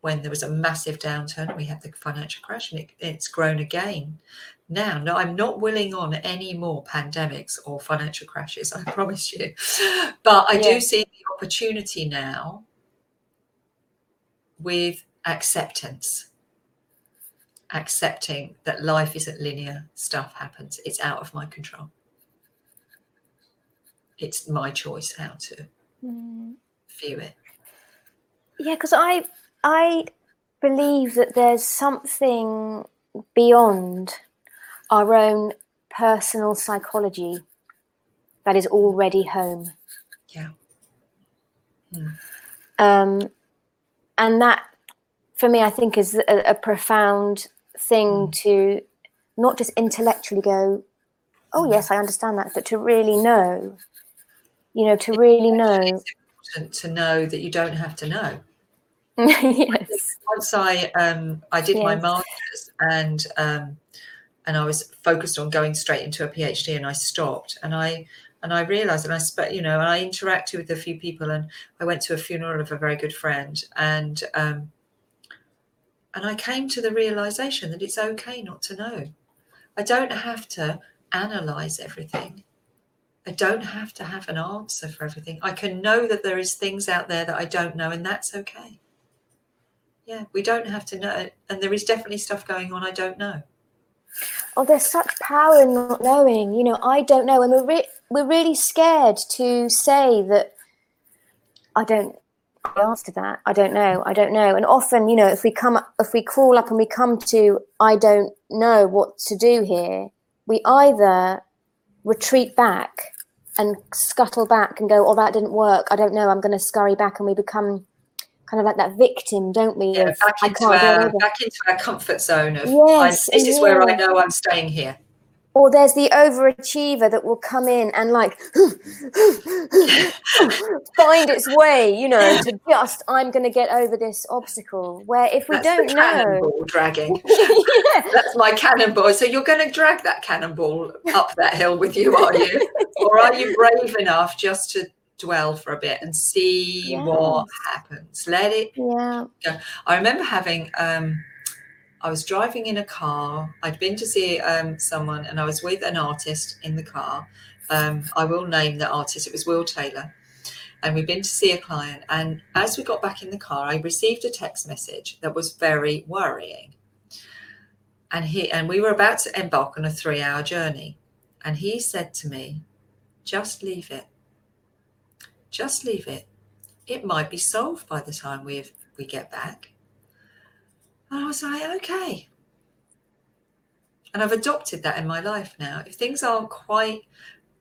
When there was a massive downturn we had the financial crash and it, it's grown again. Now no i'm not willing on any more pandemics or financial crashes i promise you. But i yeah. do see the opportunity now with acceptance. Accepting that life isn't linear stuff happens. It's out of my control. It's my choice how to mm. view it yeah because i i believe that there's something beyond our own personal psychology that is already home yeah mm. um and that for me i think is a, a profound thing mm. to not just intellectually go oh yes i understand that but to really know you know to really know important to know that you don't have to know yes once i um i did yes. my masters and um and i was focused on going straight into a phd and i stopped and i and I realized, and I spent, you know, and I interacted with a few people, and I went to a funeral of a very good friend, and um, and I came to the realization that it's okay not to know. I don't have to analyze everything. I don't have to have an answer for everything. I can know that there is things out there that I don't know, and that's okay. Yeah, we don't have to know, and there is definitely stuff going on I don't know. Oh, there's such power in not knowing. You know, I don't know, and we're re- we're really scared to say that I don't answer that. I don't know. I don't know. And often, you know, if we come if we crawl up and we come to I don't know what to do here, we either retreat back and scuttle back and go, "Oh, that didn't work. I don't know. I'm going to scurry back," and we become kind of like that victim, don't we? Yeah, back, into our, back into our comfort zone of yes, this is yeah. where I know I'm staying here. Or there's the overachiever that will come in and like find its way, you know, to just I'm going to get over this obstacle. Where if we That's don't know, dragging, yeah. that's my cannonball. So you're going to drag that cannonball up that hill with you, are you? or are you brave enough just to dwell for a bit and see yes. what happens. Let it yeah. go. I remember having um I was driving in a car. I'd been to see um, someone, and I was with an artist in the car. Um, I will name the artist. It was Will Taylor, and we'd been to see a client. And as we got back in the car, I received a text message that was very worrying. And he and we were about to embark on a three-hour journey, and he said to me, "Just leave it just leave it. It might be solved by the time we we get back. And I was like, okay. And I've adopted that in my life now. If things aren't quite,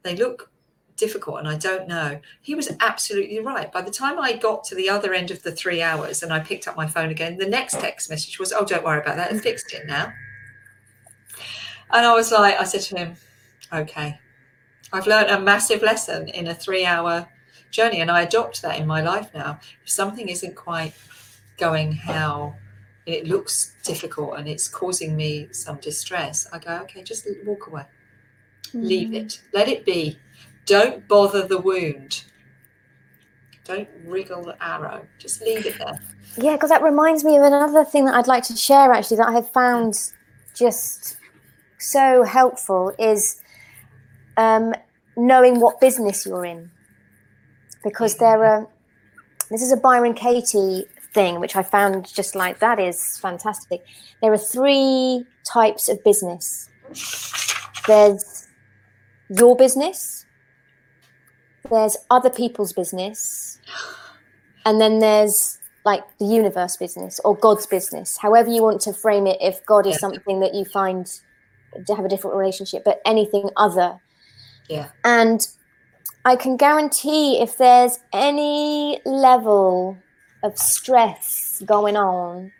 they look difficult and I don't know. He was absolutely right. By the time I got to the other end of the three hours and I picked up my phone again, the next text message was, Oh, don't worry about that. I fixed it now. And I was like, I said to him, Okay, I've learned a massive lesson in a three hour journey. And I adopt that in my life now. If something isn't quite going how it looks difficult and it's causing me some distress, I go, okay, just walk away. Mm. Leave it. Let it be. Don't bother the wound. Don't wriggle the arrow. Just leave it there. Yeah, because that reminds me of another thing that I'd like to share actually that I have found just so helpful is um, knowing what business you're in because there are this is a Byron Katie thing which I found just like that is fantastic. There are three types of business. There's your business, there's other people's business, and then there's like the universe business or God's business, however you want to frame it. If God is something that you find to have a different relationship, but anything other. Yeah. And I can guarantee if there's any level of stress going on,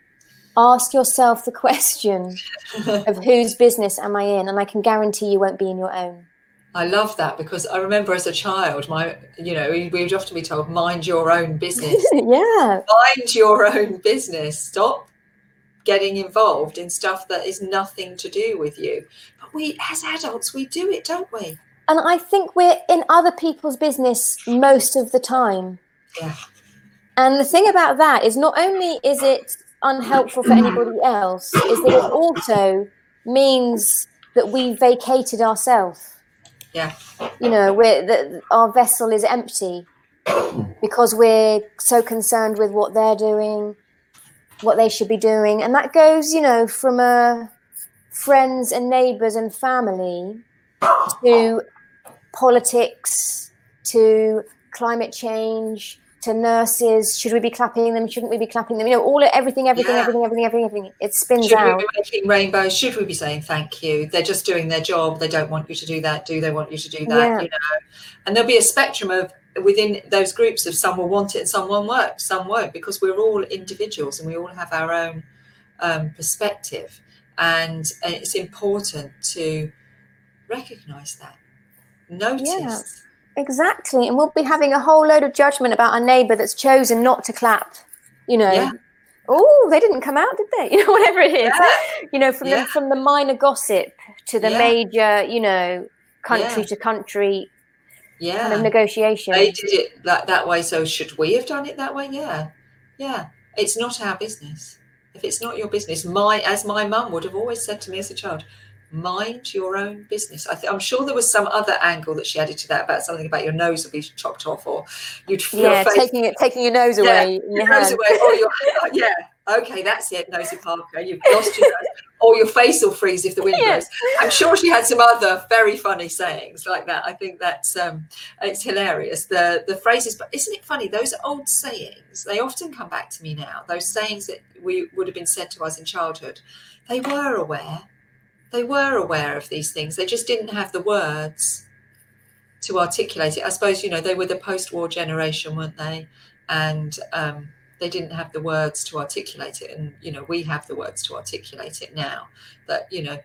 ask yourself the question of whose business am I in? And I can guarantee you won't be in your own. I love that because I remember as a child, my, you know, we would often be told, mind your own business. yeah. Mind your own business. Stop getting involved in stuff that is nothing to do with you. But we, as adults, we do it, don't we? And I think we're in other people's business most of the time. Yeah. And the thing about that is not only is it unhelpful for anybody else, is that it also means that we vacated ourselves. Yeah. You know, we're that our vessel is empty because we're so concerned with what they're doing, what they should be doing. And that goes, you know, from a friends and neighbors and family to politics to climate change to nurses should we be clapping them shouldn't we be clapping them you know all everything everything Yeah. everything everything everything everything it spins Should out we be making rainbows? Should we be saying thank you? They're just doing their job. They don't want you to do that. Do they want you to do that? Yeah. You know, and there'll be a spectrum of within those groups of some will want it and some won't work, some won't, because we're all individuals and we all have our own um, perspective, and, and it's important to recognise that, notice. Exactly and we'll be having a whole load of judgment about our neighbor that's chosen not to clap you know. Yeah. oh they didn't come out did they? You know whatever it is. Yeah. you know from Yeah. the from the minor gossip to the major you know country to country Yeah, kind of negotiation. They did it that, that way so should we have done it that way? Yeah. Yeah. It's not our business. If it's not your business my as my mum would have always said to me as a child mind your own business. I th- i'm sure there was some other angle that she added to that about something about your nose will be chopped off or you'd yeah face taking it taking your nose away in your your nose away or your yeah okay that's it nosy parker you've lost your nose or your face will freeze if the wind Yeah. blows. I'm sure she had some other very funny sayings like that. I think that's um it's hilarious. The the phrases but isn't it funny those old sayings they often come back to me now those sayings that we would have been said to us in childhood they were aware they were aware of these things. They just didn't have the words to articulate it. I suppose you know they were the post-war generation weren't they? And um they didn't have the words to articulate it. And you know we have the words to articulate it now that you know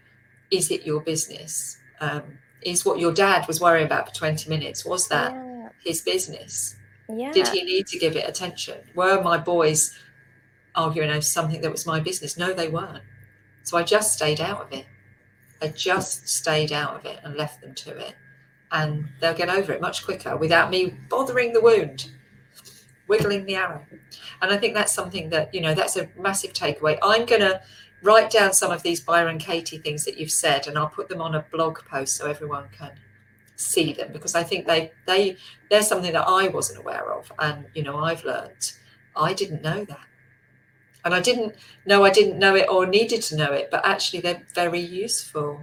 is it your business? Um is what your dad was worrying about for 20 minutes was that yeah, his business? Yeah. did he need to give it attention? Were my boys arguing over something that was my business? No they weren't. So i just stayed out of it i just stayed out of it and left them to it. And they'll get over it much quicker without me bothering the wound wiggling the arrow. And i think that's something that you know that's a massive takeaway. I'm going to write down some of these byron katie things that you've said and i'll put them on a blog post so everyone can see them because i think they they they're something that i wasn't aware of. And you know i've learned i didn't know that and i didn't know i didn't know it or needed to know it but actually they're very useful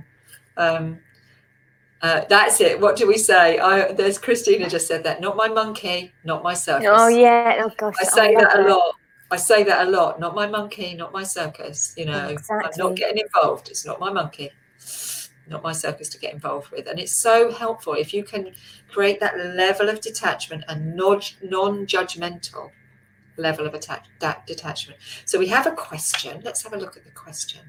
um uh, that's it what do we say i there's christina just said that not my monkey not my circus Oh yeah. Oh gosh. I say love that a lot. I say that a lot. Not my monkey, not my circus. You know, I'm not getting involved. It's not my monkey, not my circus to get involved with. And it's so helpful if you can create that level of detachment and non judgmental level of attach- that detachment. So we have a question. Let's have a look at the question.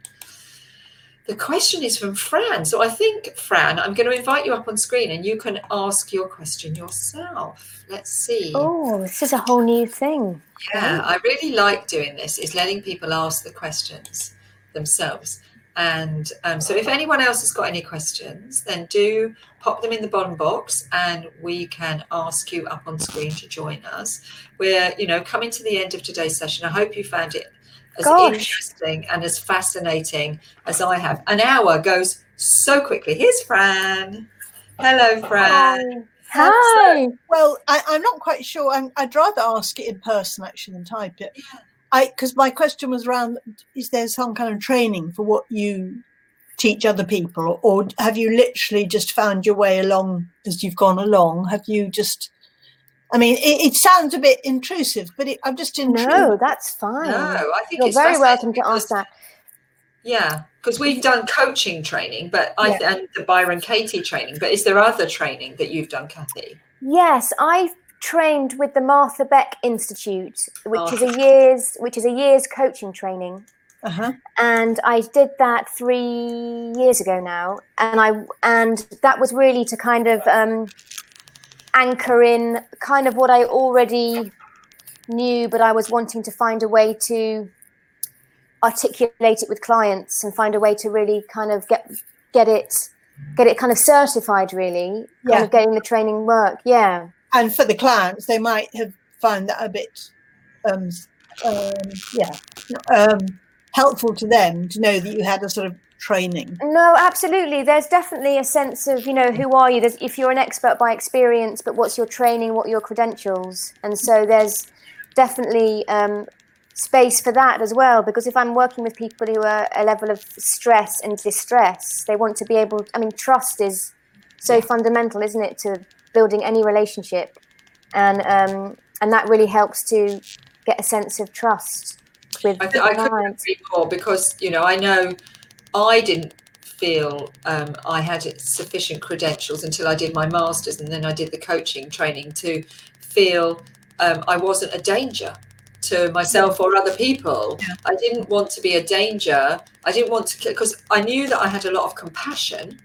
The question is from Fran. So I think, Fran, I'm going to invite you up on screen and you can ask your question yourself. Let's see. Oh, this is a whole new thing. Yeah, I really like doing this, is letting people ask the questions themselves. And um, so if anyone else has got any questions, then do pop them in the bottom box and we can ask you up on screen to join us. We're, you know, coming to the end of today's session. I hope you found it as Gosh. interesting and as fascinating as I have. An hour goes so quickly. Here's Fran. Hello, Fran. Hi. Well, I, I'm not quite sure. I'm, I'd rather ask it in person actually than type it. I because my question was around: Is there some kind of training for what you teach other people, or have you literally just found your way along as you've gone along? Have you just? I mean, it, it sounds a bit intrusive, but it, I'm just intrigued. No, that's fine. No, I think You're it's very fascinating welcome to ask that. Yeah, because we've done coaching training, but I and the Byron Katie training. But is there other training that you've done, Kathy? Yes, I've trained with the Martha Beck Institute, which is Oh. a year's which is a year's coaching training. Uh-huh. and I did that three years ago now, and I and that was really to kind of um, anchor in kind of what I already knew, but I was wanting to find a way to articulate it with clients and find a way to really kind of get get it get it kind of certified really kind Yeah. of getting the training work yeah And for the clients, they might have found that a bit, um, um, yeah, um, helpful to them to know that you had a sort of training. No, absolutely. There's definitely a sense of, you know, who are you? There's, if you're an expert by experience, but what's your training? What are your credentials? And so there's definitely um, space for that as well. Because if I'm working with people who are a level of stress and distress, they want to be able. I mean, trust is so fundamental, isn't it, to building any relationship, and um, and that really helps to get a sense of trust with I, the th- I couldn't agree more because you know I know I didn't feel um, I had sufficient credentials until I did my masters and then I did the coaching training to feel um, I wasn't a danger to myself or other people. Yeah. I didn't want to be a danger. I didn't want to because I knew that I had a lot of compassion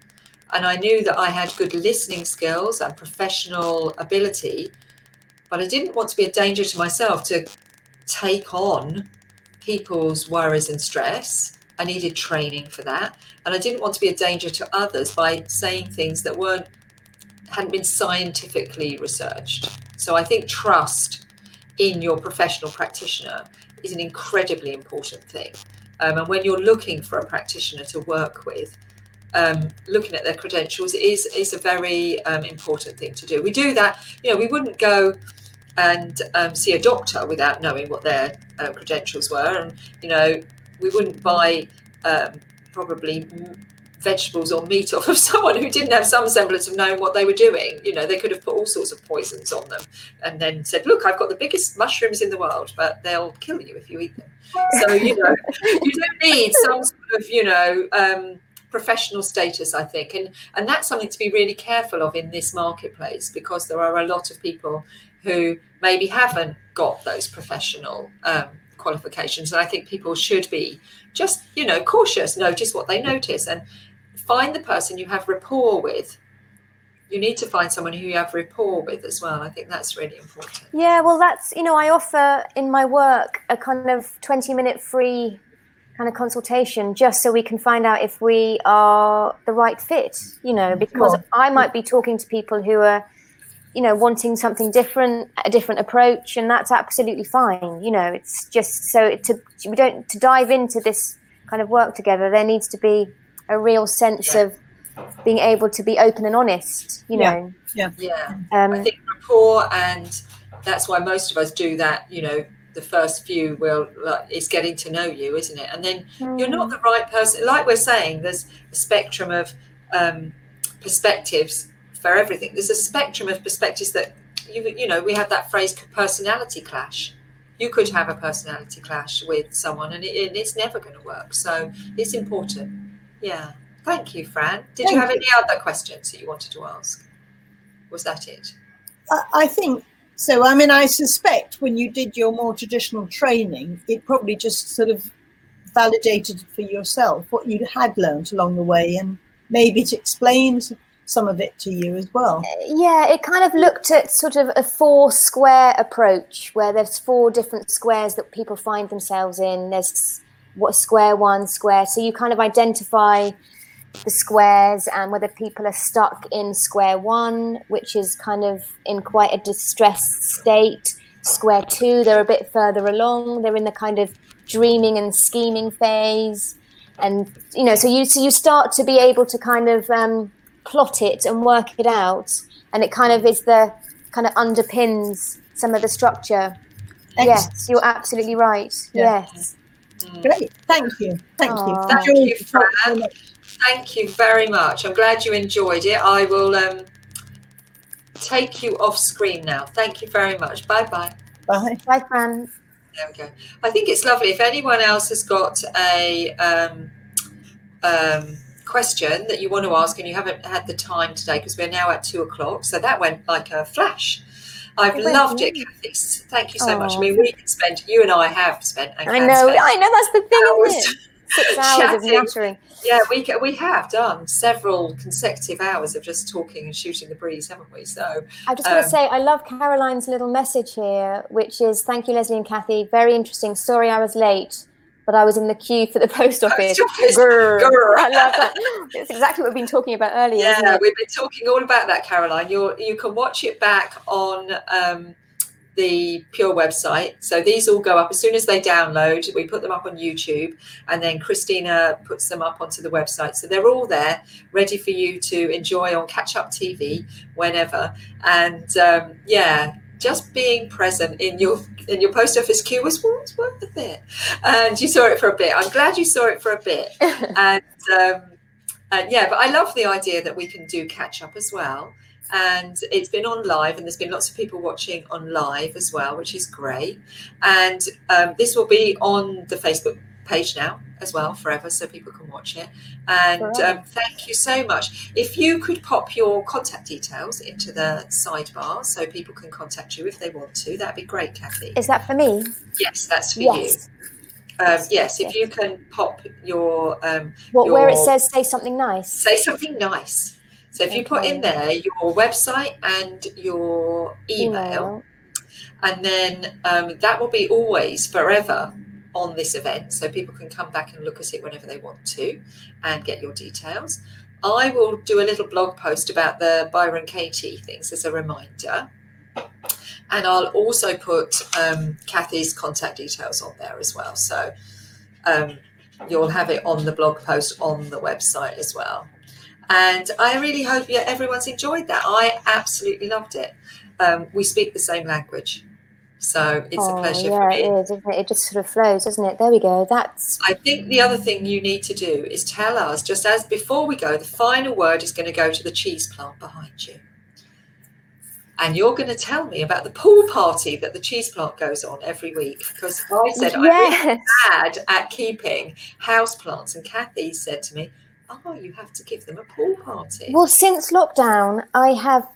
and I knew that I had good listening skills and professional ability, but I didn't want to be a danger to myself to take on people's worries and stress. I needed training for that. And I didn't want to be a danger to others by saying things that weren't hadn't been scientifically researched. So I think trust in your professional practitioner is an incredibly important thing. Um, and when you're looking for a practitioner to work with, um, looking at their credentials is is a very um, important thing to do. We do that, you know, we wouldn't go and um, see a doctor without knowing what their uh, credentials were, and you know, we wouldn't buy um, probably vegetables or meat off of someone who didn't have some semblance of knowing what they were doing. You know, they could have put all sorts of poisons on them and then said, "Look, I've got the biggest mushrooms in the world, but they'll kill you if you eat them." So you know, you don't need some sort of you know. Um, professional status i think. And and that's something to be really careful of in this marketplace because there are a lot of people who maybe haven't got those professional um, qualifications. And i think people should be just you know cautious notice what they notice and find the person you have rapport with. You need to find someone who you have rapport with as well. I think that's really important. Yeah, well, that's, you know, I offer in my work a kind of 20 minute free kind of consultation just so we can find out if we are the right fit, you know, because Sure. I might be talking to people who are, you know, wanting something different, a different approach, and that's absolutely fine. You know, it's just so to, we don't, to dive into this kind of work together, there needs to be a real sense Yeah. of being able to be open and honest, you Yeah. know. yeah Um, I think rapport, and that's why most of us do that. You know, the first few will like, is getting to know you, isn't it? And then you're not the right person. Like we're saying, there's a spectrum of um, perspectives for everything. There's a spectrum of perspectives that you you know we have that phrase personality clash. You could have a personality clash with someone, and, it, and it's never going to work. So it's important. Yeah. Thank you, Fran. Did you Thank have any other questions that you wanted to ask? Was that it? I think so. I mean, I suspect when you did your more traditional training, it probably just sort of validated for yourself what you had learned along the way, and maybe it explains some of it to you as well. Uh, yeah, it kind of looked at sort of a four square approach where there's four different squares that people find themselves in. There's what square one, square. So you kind of identify the squares and whether people are stuck in square one, which is kind of in quite a distressed state. Square two, they're a bit further along. They're in the kind of dreaming and scheming phase. And you know, so you so you start to be able to kind of um, plot it and work it out and it kind of is the kind of underpins some of the structure yes you're absolutely right Yeah. yes. Great. Thank you. Thank you. Thank you, the Fran. Much. Thank you very much. I'm glad you enjoyed it. I will um, take you off screen now. Thank you very much. Bye bye. Bye. bye fran There we go. I think it's lovely. If anyone else has got a um, um, question that you want to ask and you haven't had the time today, because we're now at two o'clock, so that went like a flash. I've It loved it. Kathy. Thank you so much. I mean, we can spend, you and I have spent, and I know, spend I know that's the thing, hours. isn't it? Six hours of chatting. nattering. Yeah, we we have done several consecutive hours of just talking and shooting the breeze, haven't we? So I just want Um, to say I love Caroline's little message here, which is thank you, Leslie and Kathy. Very interesting. Sorry I was late, but I was in the queue for the post office. office. Grr. Grr. I love that. It's exactly what we've been talking about earlier. yeah, we've been talking all about that, Caroline. You you can watch it back on um, the Pure website. So these all go up as soon as they download. We put them up on YouTube, and then Christina puts them up onto the website. So they're all there, ready for you to enjoy on Catch Up TV whenever. And um, yeah, just being present in your in your post office queue was, worth it. And you saw it for a bit. I'm glad you saw it for a bit. and um, and yeah, but I love the idea that we can do catch up as well. And it's been on live, and there's been lots of people watching on live as well, which is great. And um, this will be on the Facebook page now as well forever, so people can watch it. And um, thank you so much. If you could pop your contact details into the sidebar so people can contact you if they want to, that'd be great, Kathy. Is that for me? Yes, that's for you. Yes. Um, yes, if you can pop your um, What where it says say something nice. say something nice. So if you put in there your website and your email, and then um, that will be always forever on this event, so people can come back and look at it whenever they want to, and get your details. I will do a little blog post about the Byron Katie things as a reminder. And I'll also put um, Kathy's contact details on there as well. So um, you'll have it on the blog post on the website as well. And I really hope yeah, everyone's enjoyed that. I absolutely loved it. Um, we speak the same language. So it's a Oh, pleasure yeah, for me. it is, isn't it? It just sort of flows, doesn't it? There we go. That's I think the other thing you need to do is tell us, just as before we go, the final word is going to go to the cheese plant behind you. And you're going to tell me about the pool party that the cheese plant goes on every week. Because I said I'm really yes. bad at keeping house plants. And Kathy said to me, Oh, you have to give them a pool party. Well, since lockdown, I have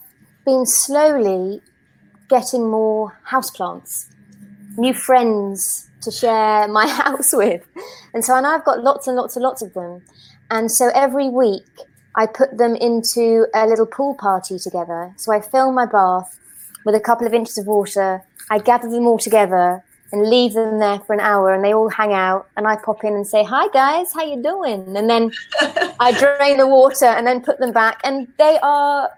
been slowly getting more houseplants, new friends to share my house with. And so and I've got lots and lots and lots of them. And so every week I put them into a little pool party together. So I fill my bath with a couple of inches of water. I gather them all together and leave them there for an hour and they all hang out and I pop in and say, Hi guys, how you doing? And then I drain the water and then put them back, and they are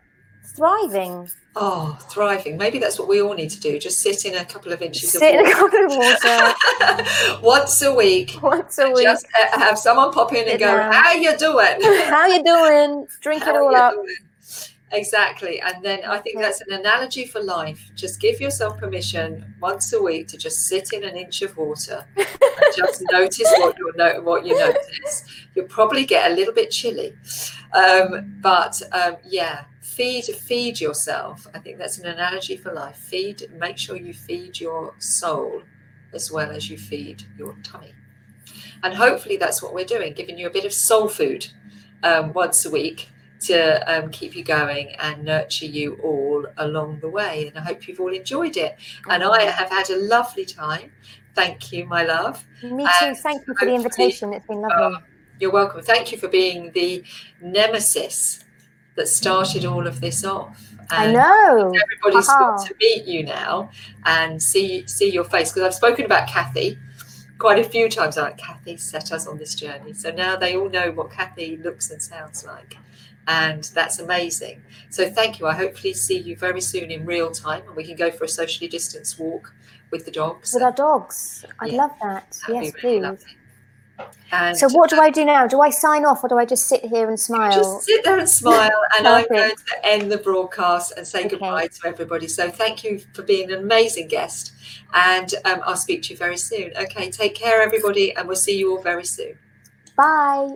thriving. oh, thriving. Maybe that's what we all need to do. Just sit in a couple of inches Sit in of a cup of water water once a week. once a week. Just have someone pop in and go. How you doing? How you doing? Drink it all up. doing? Exactly. And then I think that's an analogy for life. Just give yourself permission once a week to just sit in an inch of water and just notice what you no- what you notice. You'll probably get a little bit chilly. Um, but um, yeah, feed feed yourself. I think that's an analogy for life. Feed, make sure you feed your soul as well as you feed your tummy. And hopefully that's what we're doing, giving you a bit of soul food um, once a week to um, keep you going and nurture you all along the way. And I hope you've all enjoyed it. And I have had a lovely time. Thank you, my love. Me too. and Thank you for the invitation. It's been lovely. Oh, you're welcome. Thank you for being the nemesis that started all of this off. I know. Everybody's got to meet you now and see see your face because I've spoken about Kathy quite a few times. I'm like Kathy set us on this journey, so now they all know what Kathy looks and sounds like, and that's amazing. So thank you. I hopefully see you very soon in real time, and we can go for a socially distanced walk with the dogs. With our dogs. I'd Yeah. love that. Yes, really please. And So what do I do now? Do I sign off or do I just sit here and smile? just sit there and smile and i'm going to end the broadcast and say Okay. goodbye to everybody so thank you for being an amazing guest and um, i'll speak to you very soon okay take care everybody and we'll see you all very soon Bye.